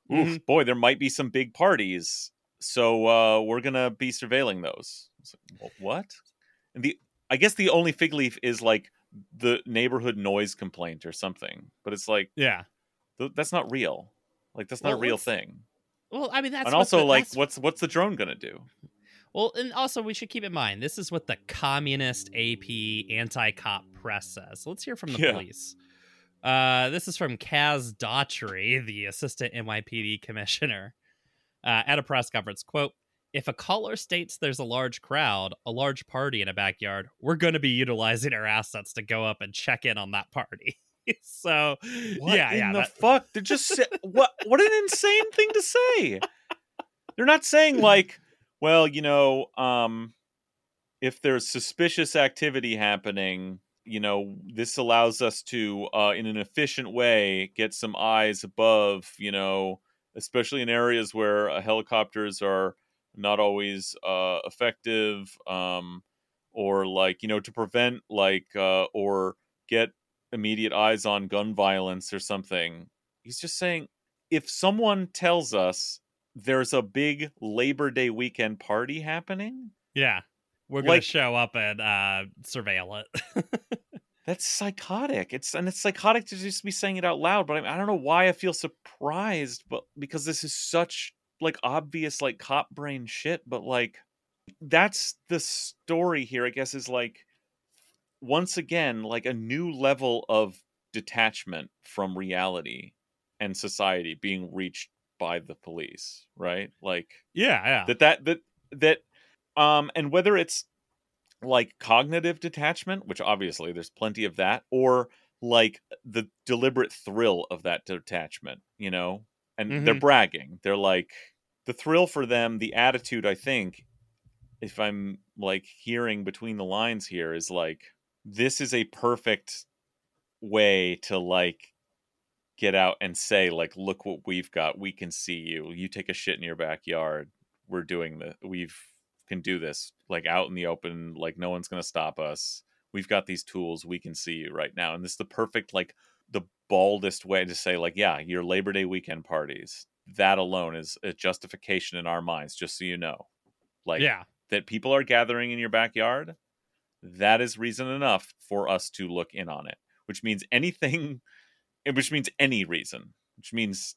mm-hmm. boy, there might be some big parties so uh, we're gonna be surveilling those. Like, what? And the I guess the only fig leaf is like the neighborhood noise complaint or something. But it's like, yeah, th- that's not real. Like that's not well, a real thing. Well, I mean that's and also the, like that's... what's what's the drone gonna do? Well, and also we should keep in mind this is what the communist AP anti-cop press says. Let's hear from the yeah. police. Uh, this is from Kaz Daughtry, the assistant NYPD commissioner uh, at a press conference. Quote, if a caller states there's a large crowd, a large party in a backyard, we're going to be utilizing our assets to go up and check in on that party. so, what yeah, in yeah, the that... fuck? They're just sa- what? What an insane thing to say. They're not saying like, well, you know, um, if there's suspicious activity happening, you know, this allows us to, uh, in an efficient way, get some eyes above, you know, especially in areas where uh, helicopters are not always uh, effective um, or like you know to prevent like uh, or get immediate eyes on gun violence or something he's just saying if someone tells us there's a big labor day weekend party happening yeah we're gonna like, show up and uh, surveil it That's psychotic. It's and it's psychotic to just be saying it out loud. But I, I don't know why I feel surprised, but because this is such like obvious like cop brain shit. But like that's the story here. I guess is like once again like a new level of detachment from reality and society being reached by the police right like yeah yeah that that that that um and whether it's like cognitive detachment, which obviously there's plenty of that, or like the deliberate thrill of that detachment, you know? And mm-hmm. they're bragging. They're like the thrill for them, the attitude, I think, if I'm like hearing between the lines here, is like this is a perfect way to like get out and say like look what we've got we can see you you take a shit in your backyard we're doing the we've can do this like out in the open like no one's going to stop us. We've got these tools we can see you right now. And this is the perfect like the baldest way to say like yeah your labor day weekend parties. That alone is a justification in our minds just so you know. Like yeah. that people are gathering in your backyard that is reason enough for us to look in on it which means anything which means any reason which means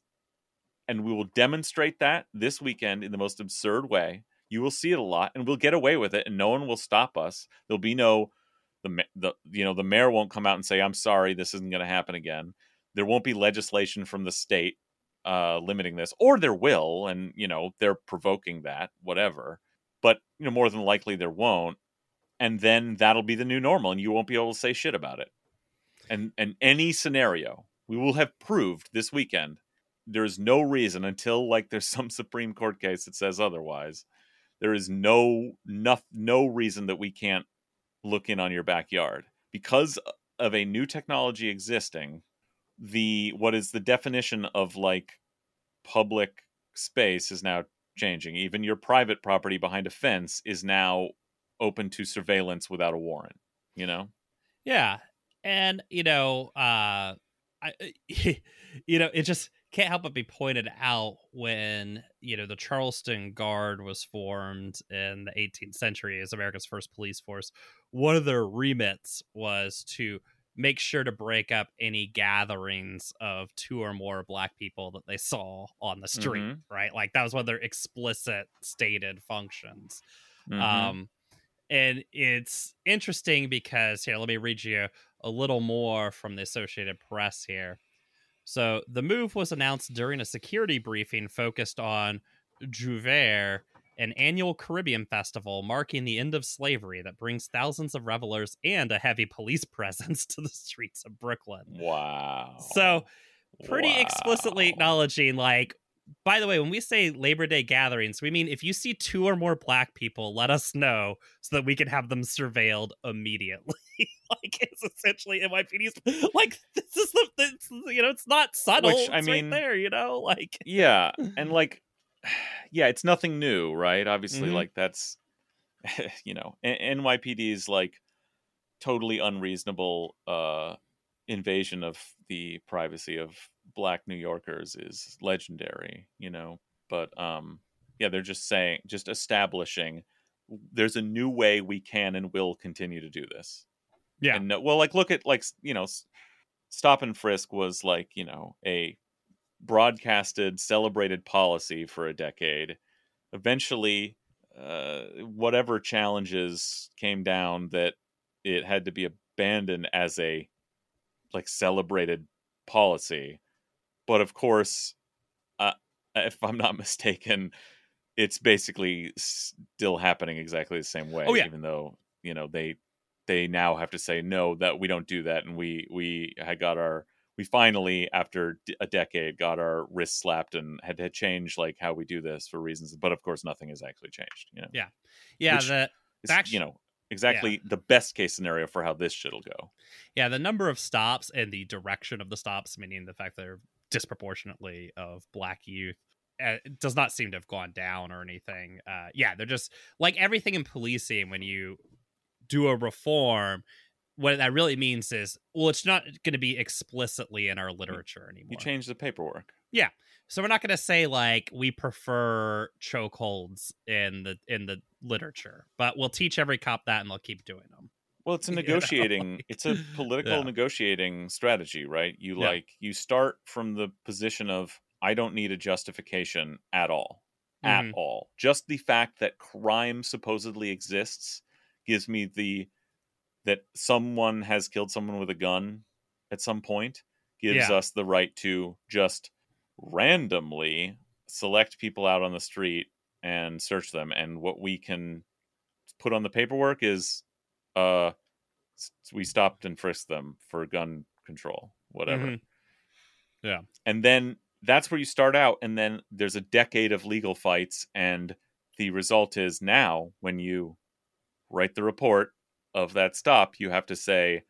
and we will demonstrate that this weekend in the most absurd way you will see it a lot and we'll get away with it and no one will stop us. There'll be no the, the you know the mayor won't come out and say i'm sorry this isn't going to happen again. There won't be legislation from the state uh, limiting this or there will and you know they're provoking that whatever but you know more than likely there won't and then that'll be the new normal and you won't be able to say shit about it. And and any scenario we will have proved this weekend there's no reason until like there's some supreme court case that says otherwise there is no no, no reason that we can't look in on your backyard. Because of a new technology existing the what is the definition of like public space is now changing. Even your private property behind a fence is now open to surveillance without a warrant you know? Yeah. And you know uh i you know it just can't help but be pointed out when you know the Charleston Guard was formed in the 18th century as America's first police force. One of their remits was to make sure to break up any gatherings of two or more black people that they saw on the street. Mm-hmm. Right, like that was one of their explicit stated functions. Mm-hmm. Um, and it's interesting because here, let me read you a little more from the Associated Press here. So the move was announced during a security briefing focused on Jouvert, an annual Caribbean festival marking the end of slavery that brings thousands of revelers and a heavy police presence to the streets of Brooklyn. Wow. So pretty wow. explicitly acknowledging like by the way, when we say Labor Day gatherings, we mean if you see two or more black people, let us know so that we can have them surveilled immediately. like it's essentially NYPD's like this is the this, you know it's not subtle. Which, I it's mean, right there, you know, like yeah, and like yeah, it's nothing new, right? Obviously, mm-hmm. like that's you know NYPD's like totally unreasonable uh invasion of the privacy of black New Yorkers is legendary, you know. But um yeah, they're just saying just establishing there's a new way we can and will continue to do this. Yeah. And well, like look at like you know, stop and frisk was like you know a broadcasted, celebrated policy for a decade. Eventually, uh, whatever challenges came down that it had to be abandoned as a like celebrated policy but of course, uh, if I'm not mistaken, it's basically still happening exactly the same way. Oh, yeah. Even though you know they they now have to say no that we don't do that, and we we had got our we finally after a decade got our wrists slapped and had to change like how we do this for reasons. But of course, nothing has actually changed. You know. Yeah. Yeah. Which the is, actually, you know exactly yeah. the best case scenario for how this shit'll go. Yeah, the number of stops and the direction of the stops, meaning the fact that they're disproportionately of black youth uh, does not seem to have gone down or anything. Uh, yeah, they're just like everything in policing. When you do a reform, what that really means is, well, it's not going to be explicitly in our literature anymore. You change the paperwork. Yeah, so we're not going to say like we prefer chokeholds in the in the literature, but we'll teach every cop that, and they'll keep doing them. Well, it's a negotiating. Like, it's a political yeah. negotiating strategy, right? You yeah. like you start from the position of I don't need a justification at all, mm-hmm. at all. Just the fact that crime supposedly exists gives me the that someone has killed someone with a gun at some point gives yeah. us the right to just randomly select people out on the street and search them and what we can put on the paperwork is uh, we stopped and frisked them for gun control, whatever. Mm-hmm. Yeah. And then that's where you start out. And then there's a decade of legal fights. And the result is now when you write the report of that stop, you have to say,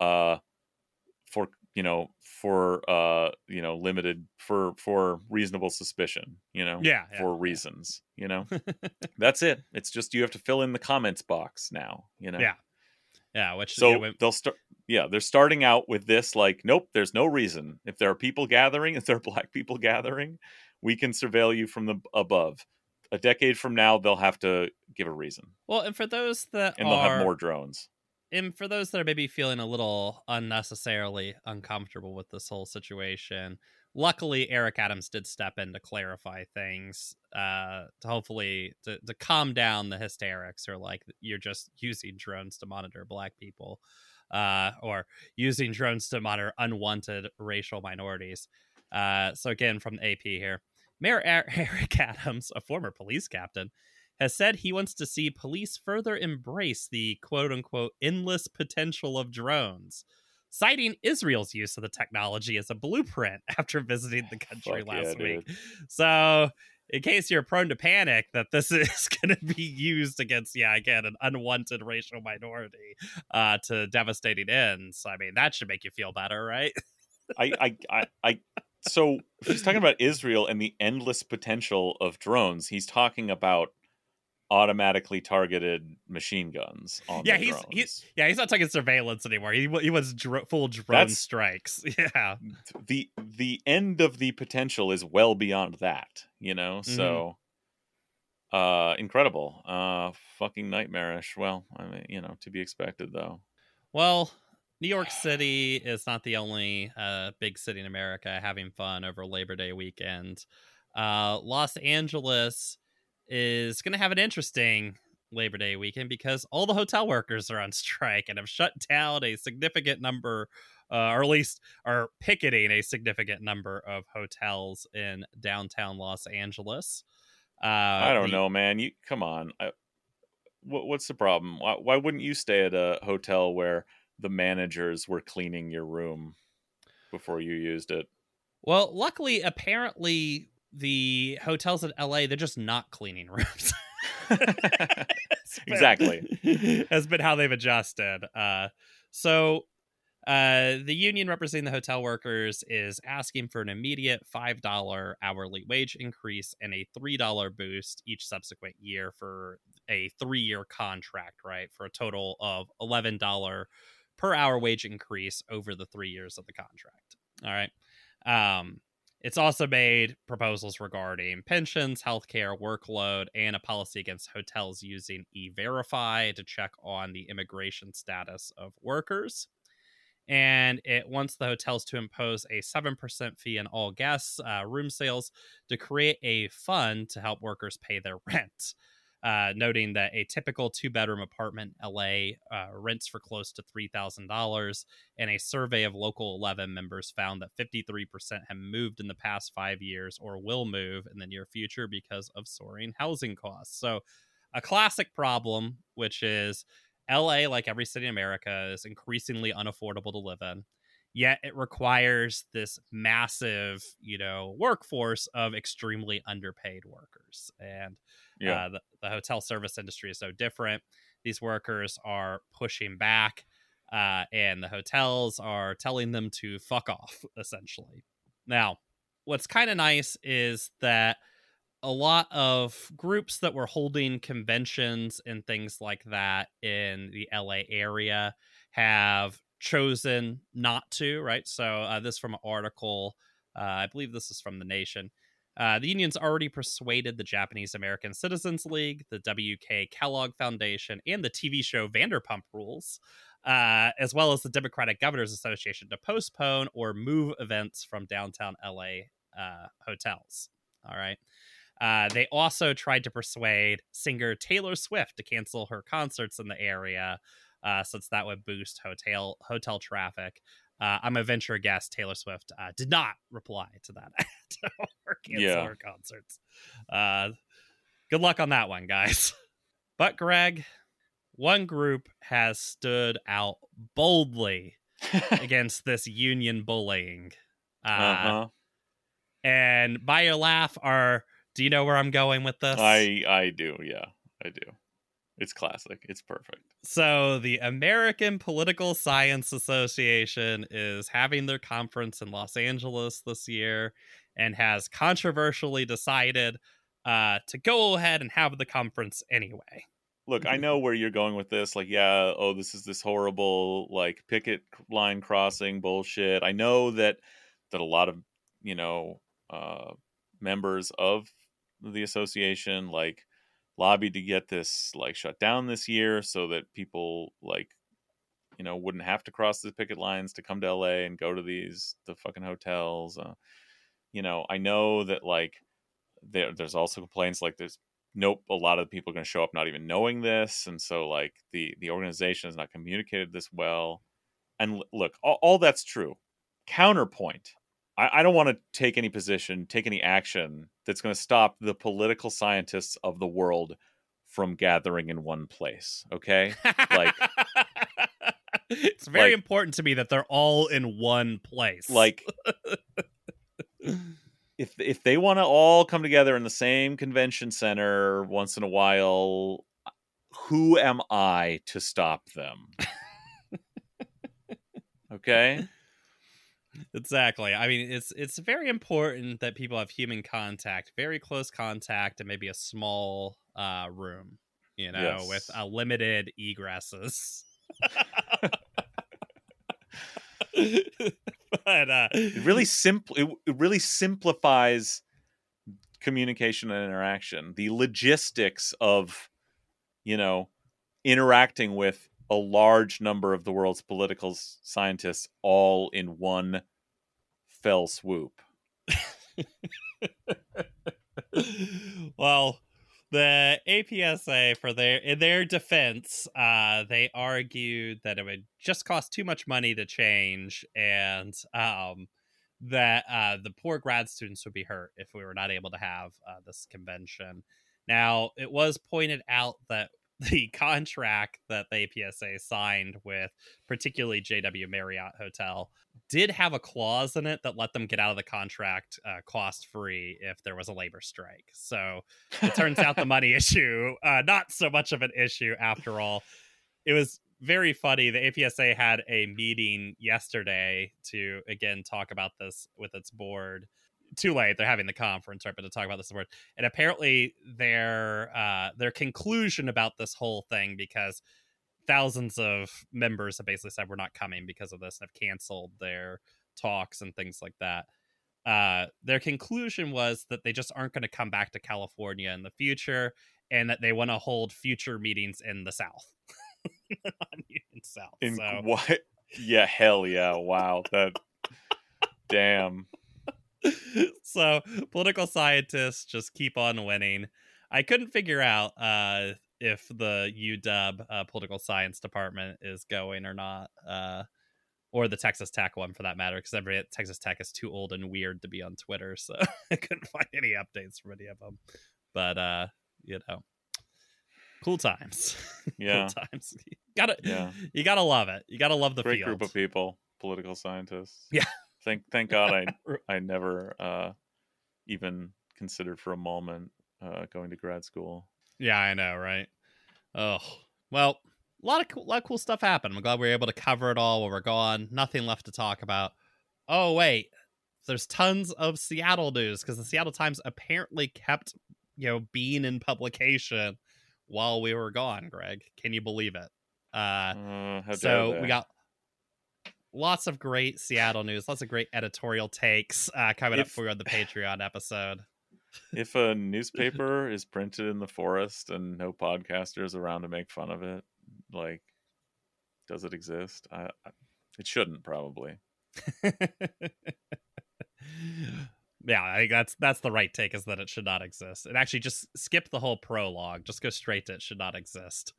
uh, for you know for uh you know limited for for reasonable suspicion you know yeah, yeah for reasons you know? That's it. It's just you have to fill in the comments box now you know? Yeah. Yeah which so yeah, when... they'll start yeah they're starting out with this like nope there's no reason. If there are people gathering if there are black people gathering we can surveil you from the above a decade from now they'll have to give a reason well and for those that and are... they'll have more drones and for those that are maybe feeling a little unnecessarily uncomfortable with this whole situation, luckily Eric Adams did step in to clarify things, uh, to hopefully to, to calm down the hysterics or like you're just using drones to monitor black people, uh, or using drones to monitor unwanted racial minorities. Uh, so again, from the AP here, Mayor Eric Adams, a former police captain, has said he wants to see police further embrace the quote unquote endless potential of drones, citing Israel's use of the technology as a blueprint after visiting the country Fuck last yeah, week. dude. So, in case you're prone to panic that this is going to be used against, yeah, again, an unwanted racial minority uh, to devastating ends, I mean, that should make you feel better, right? I, I, I, I, so he's talking about Israel and the endless potential of drones, he's talking about automatically targeted machine guns on yeah the he's drones. he's yeah he's not talking surveillance anymore he, he was dr- full drone That's- strikes yeah the the end of the potential is well beyond that, you know. Mm-hmm. So uh incredible. Uh fucking nightmarish. Well, I mean, you know, to be expected though. well new york city is not the only uh, big city in america having fun over labor day weekend uh, los angeles is going to have an interesting labor day weekend because all the hotel workers are on strike and have shut down a significant number uh, or at least are picketing a significant number of hotels in downtown los angeles uh, I don't the- know, man. You come on. I, what, what's the problem? Why, why wouldn't you stay at a hotel where the managers were cleaning your room before you used it? Well, luckily, apparently, the hotels in LA they're just not cleaning rooms. Exactly. has been how they've adjusted. Uh, so, uh, the union representing the hotel workers is asking for an immediate five dollar hourly wage increase and a three dollar boost each subsequent year for a three year contract, right? For a total of eleven dollar per hour wage increase over the three years of the contract. All right. Um, it's also made proposals regarding pensions, healthcare, workload, and a policy against hotels using e verify to check on the immigration status of workers. And it wants the hotels to impose a 7% fee on all guests, uh, room sales, to create a fund to help workers pay their rent. Uh, noting that a typical two bedroom apartment LA uh, rents for close to $3,000 and a survey of local 11 members found that 53% have moved in the past five years or will move in the near future because of soaring housing costs. So, a classic problem, which is LA, like every city in America, is increasingly unaffordable to live in. Yet it requires this massive, you know, workforce of extremely underpaid workers. And Yeah. uh, the, the hotel service industry is so different. These workers are pushing back, uh, and the hotels are telling them to fuck off, essentially. Now, what's kind of nice is that a lot of groups that were holding conventions and things like that in the LA area have chosen not to, right? So, uh, this from an article, uh, I believe this is from The Nation. Uh, the union's already persuaded the Japanese American Citizens League, the WK Kellogg Foundation, and the TV show Vanderpump Rules, uh, as well as the Democratic Governors Association, to postpone or move events from downtown LA uh, hotels. All right. Uh, they also tried to persuade singer Taylor Swift to cancel her concerts in the area, uh, since that would boost hotel hotel traffic. Uh, I'm a venture guess Taylor Swift uh, did not reply to that cancel Yeah. her concerts. Uh, good luck on that one, guys. But Greg, one group has stood out boldly against this union bullying. Uh, uh-huh. And by your laugh, are do you know where I'm going with this? I I do. Yeah, I do. It's classic. It's perfect. So, the American Political Science Association is having their conference in Los Angeles this year and has controversially decided uh, to go ahead and have the conference anyway. Look, I know where you're going with this. Like, yeah, oh, this is this horrible like picket line crossing bullshit. I know that that a lot of you know uh, members of the association like lobbied to get this like shut down this year so that people like you know wouldn't have to cross the picket lines to come to LA and go to these the fucking hotels. Uh, you know, I know that like there, there's also complaints like there's nope a lot of people are going to show up not even knowing this and so like the the organization has not communicated this well and look all, all that's true counterpoint I, I don't want to take any position take any action that's going to stop the political scientists of the world from gathering in one place okay? Like it's very like- important to me that they're all in one place. like if if they want to all come together in the same convention center once in a while who am i to stop them? Okay exactly. I mean, it's it's very important that people have human contact, very close contact, and maybe a small uh, room. You know, Yes. with a limited egresses. but uh, it really simple it, it really simplifies communication and interaction the logistics of you know interacting with a large number of the world's political scientists all in one fell swoop well, the APSA for their in their defense, uh, they argued that it would just cost too much money to change, and um, that uh, the poor grad students would be hurt if we were not able to have uh, this convention. Now, it was pointed out that the contract that the APSA signed with, particularly JW Marriott Hotel, did have a clause in it that let them get out of the contract uh, cost free if there was a labor strike. So it turns out the money issue, uh, not so much of an issue after all. It was very funny. The APSA had a meeting yesterday to again talk about this with its board. Too late. They're having the conference, right? But to talk about this board, and apparently their uh, their conclusion about this whole thing because thousands of members have basically said we're not coming because of this and have canceled their talks and things like that. Uh, their conclusion was that they just aren't going to come back to California in the future, and that they want to hold future meetings in the South, Union South. in so what yeah hell yeah wow that damn so political scientists just keep on winning. I couldn't figure out uh, if the UW uh, political science department is going or not, uh, or the Texas Tech one for that matter, because every Texas Tech is too old and weird to be on Twitter, so I couldn't find any updates from any of them. But uh, you know, cool times. yeah cool times. You gotta, Yeah. you gotta love it. You gotta love the great field. group of people political scientists Yeah. Thank thank god i i never uh even considered for a moment uh going to grad school Yeah, I know, right? Oh, well, a lot of cool, lot of cool stuff happened. I'm glad we were able to cover it all while we're gone. Nothing left to talk about. Oh wait, there's tons of Seattle news because the Seattle Times apparently kept, you know, being in publication while we were gone. Greg, can you believe it? Uh, uh, so we got lots of great Seattle news, lots of great editorial takes uh, coming up for you on the Patreon episode. if a newspaper is printed in the forest and no podcasters around to make fun of it like does it exist I, I it shouldn't probably yeah, I think that's that's the right take is that it should not exist. And actually just skip the whole prologue. Just go straight to it should not exist.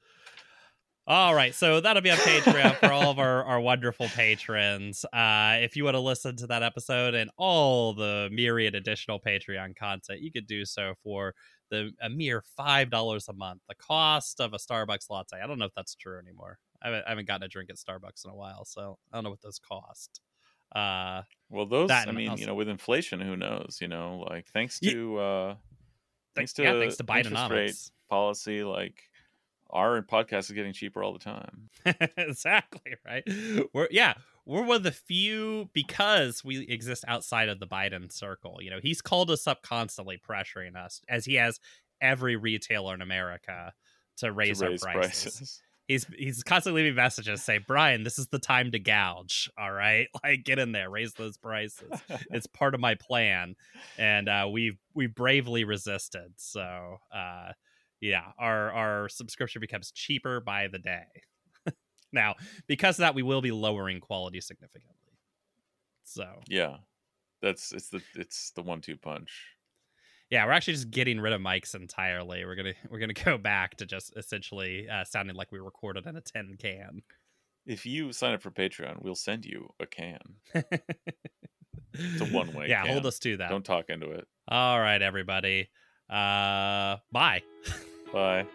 All right, so that'll be on Patreon for all of our, our wonderful patrons. Uh, if you want to listen to that episode and all the myriad additional Patreon content, you could do so for the a mere five dollars a month, the cost of a Starbucks latte. I don't know if that's true anymore. I haven't, I haven't gotten a drink at Starbucks in a while, so I don't know what those cost. Uh, well, those I mean, also- you know, with inflation, who knows? You know, like thanks to uh thanks to yeah, thanks to interest rate policy, like our podcast is getting cheaper all the time. exactly right. We're yeah, we're one of the few because we exist outside of the Biden circle. You know, he's called us up constantly, pressuring us as he has every retailer in America to raise, to raise our prices. prices. He's he's constantly leaving messages say, Brian, this is the time to gouge. All right, like get in there, raise those prices. it's part of my plan, and uh, we've we bravely resisted. So uh, yeah, our our subscription becomes cheaper by the day. now, because of that, we will be lowering quality significantly. So yeah. That's it's the it's the one two punch. yeah, we're actually just getting rid of mics entirely. We're gonna we're gonna go back to just essentially uh, sounding like we recorded in a tin can. If you sign up for Patreon, we'll send you a can. It's a one-way Yeah, hold us to that. Don't talk into it. All right, everybody. Uh, bye. Bye.